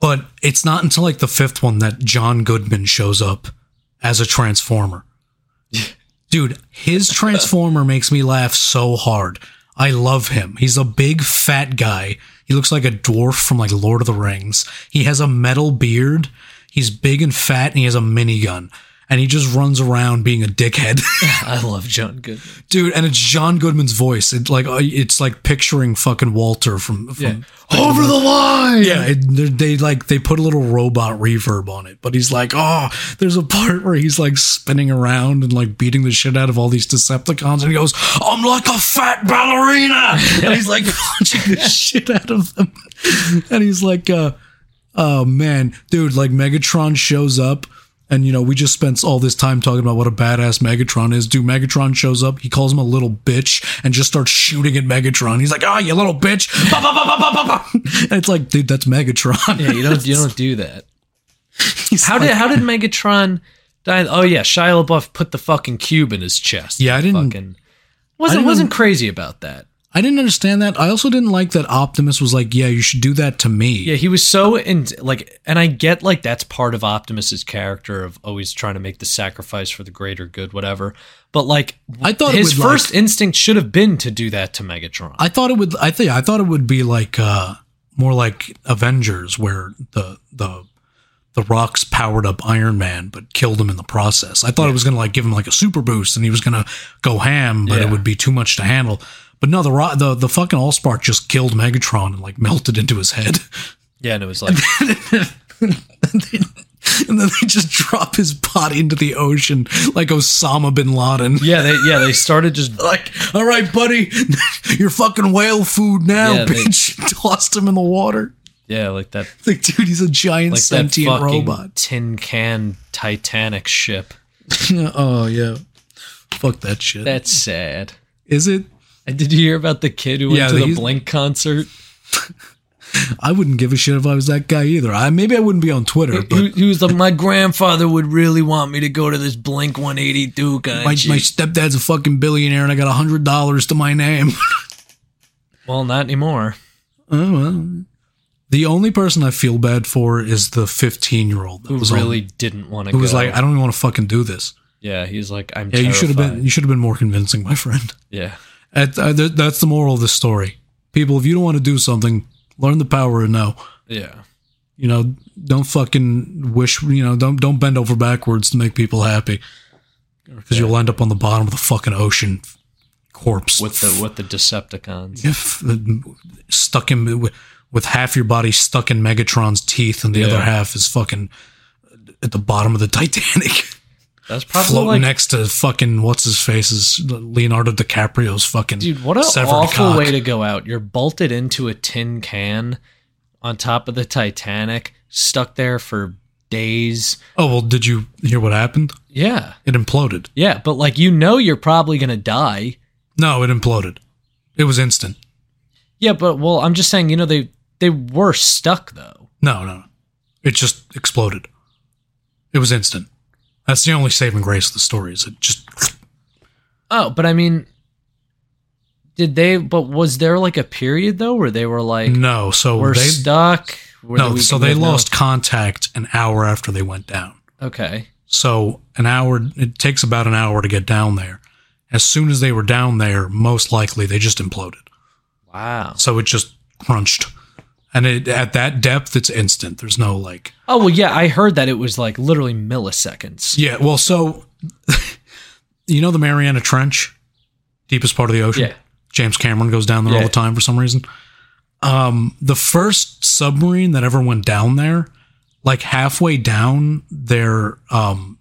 But it's not until like the fifth one that John Goodman shows up as a Transformer. Dude, his Transformer makes me laugh so hard. I love him. He's a big fat guy. He looks like a dwarf from like Lord of the Rings. He has a metal beard. He's big and fat and he has a minigun. And he just runs around being a dickhead. I love John Goodman. Dude, and it's John Goodman's voice. It like uh, it's like picturing fucking Walter from, from Over the line. yeah, it, they they, like they put a little robot reverb on it, but he's like, oh, there's a part where he's like spinning around and like beating the shit out of all these Decepticons, and he goes, I'm like a fat ballerina, and he's like punching the shit out of them, and he's like, uh, oh man, dude, like Megatron shows up. And you know, we just spent all this time talking about what a badass Megatron is. Dude, Megatron shows up, he calls him a little bitch and just starts shooting at Megatron. He's like, "Ah, you little bitch!" And it's like, dude, that's Megatron. Yeah, you don't you don't do that. He's How like- did how did Megatron die? Oh yeah, Shia LaBeouf put the fucking cube in his chest. Yeah, I didn't- Fucking, wasn't didn't- wasn't crazy about that. I didn't understand that. I also didn't like that Optimus was like, "Yeah, you should do that to me." Yeah, he was so and like, and I get like that's part of Optimus's character of always trying to make the sacrifice for the greater good, whatever. But like, I thought his would, like- first instinct should have been to do that to Megatron. I thought it would. I think I thought it would be like uh more like Avengers, where the the the Rock's powered up Iron Man, but killed him in the process. I thought it was gonna like give him like a super boost, and he was gonna go ham, but it would be too much to handle. But no, the the the fucking Allspark just killed Megatron and like melted into his head. yeah, and it was like, and then they just drop his body into the ocean like Osama bin Laden. yeah, they yeah they started just Like, all right, buddy, you're fucking whale food now, Yeah, they- bitch. Tossed him in the water. yeah like that Like, dude, he's a giant like sentient robot. tin can Titanic ship. oh yeah, fuck that shit. That's sad. Is it? And did you hear about the kid who went Yeah, to the Blink concert? I wouldn't give a shit if I was that guy either. I maybe I wouldn't be on Twitter, but He, he was like, my grandfather would really want me to go to this Blink 182 concert. my, my stepdad's a fucking billionaire, and I got a hundred dollars to my name. well, not anymore. oh well. The only person I feel bad for is the 15 year old that Who really on, didn't want to go. was like, I don't even want to fucking do this. yeah, he's like, I'm. Yeah, you should have been. You should have been more convincing, my friend. Yeah, At, uh, th- that's the moral of the story. People, if you don't want to do something, learn the power of no. yeah. You know, don't fucking wish. You know, don't don't bend over backwards to make people happy, because you'll end up on the bottom of the fucking ocean, corpse With the with the Decepticons. If- stuck in with, with half your body stuck in Megatron's teeth, and the Yeah. other half is fucking at the bottom of the Titanic. That's probably floating like, next to fucking what's his face is Leonardo DiCaprio's fucking dude, what an awful cock. way to go out. You're bolted into a tin can on top of the Titanic, stuck there for days. Oh well, did you hear what happened? Yeah, It imploded. yeah, but like you know, you're probably gonna die. No, it imploded. It was instant. Yeah, but well, I'm just saying, you know, they they were stuck though. No, no. It just exploded. It was instant. That's the only saving grace of the story. Is it just Oh, but I mean, did they? But was there like a period though where they were like, no? So we're they stuck? Where no. So they have no- lost contact an hour after they went down. Okay. So an hour. It takes about an hour to get down there. As soon as they were down there, most likely they just imploded. Wow. So it just crunched, and it, at that depth, it's instant. There's no like. Oh well, yeah, I heard that it was like literally milliseconds. Yeah, well, so you know the Mariana Trench, deepest part of the ocean. Yeah. James Cameron goes down there all the time for some reason. Um, the first submarine that ever went down there like halfway down their um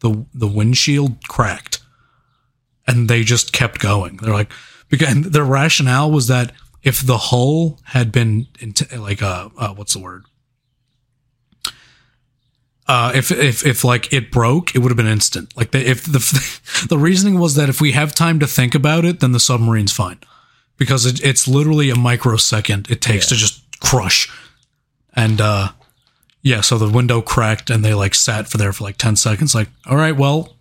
the the windshield cracked and they just kept going they're like because their rationale was that if the hull had been into like uh, uh what's the word uh, if if if like it broke, it would have been instant. Like the, if the the reasoning was that if we have time to think about it, then the submarine's fine, because it, it's literally a microsecond it takes to just crush, and uh, yeah. So the window cracked, and they like sat for there for like ten seconds. Like, all right, well,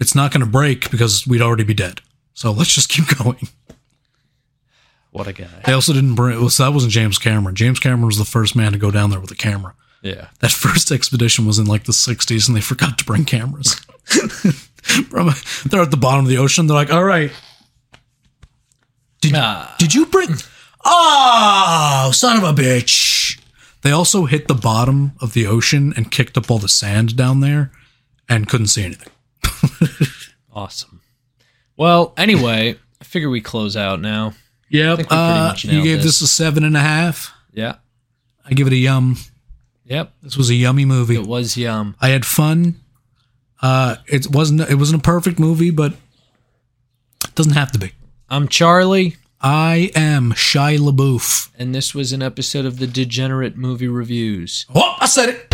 it's not going to break because we'd already be dead. So let's just keep going. What a guy. They also didn't bring. So that wasn't James Cameron. James Cameron was the first man to go down there with a camera. Yeah. That first expedition was in like the 60s and they forgot to bring cameras. They're at the bottom of the ocean. They're like, all right. Did, did you bring. Oh, son of a bitch. They also hit the bottom of the ocean and kicked up all the sand down there and couldn't see anything. Awesome. Well, anyway, I figure we close out now. Yep. think we pretty Uh, you gave this. this a seven and a half. Yeah. I give it a yum. Yep. This was a yummy movie. It was yum. I had fun. Uh, it wasn't it wasn't a perfect movie, but it doesn't have to be. I'm Charlie, I am Shia LaBeouf. and this was an episode of the Degenerate Movie Reviews. Oh, I said it.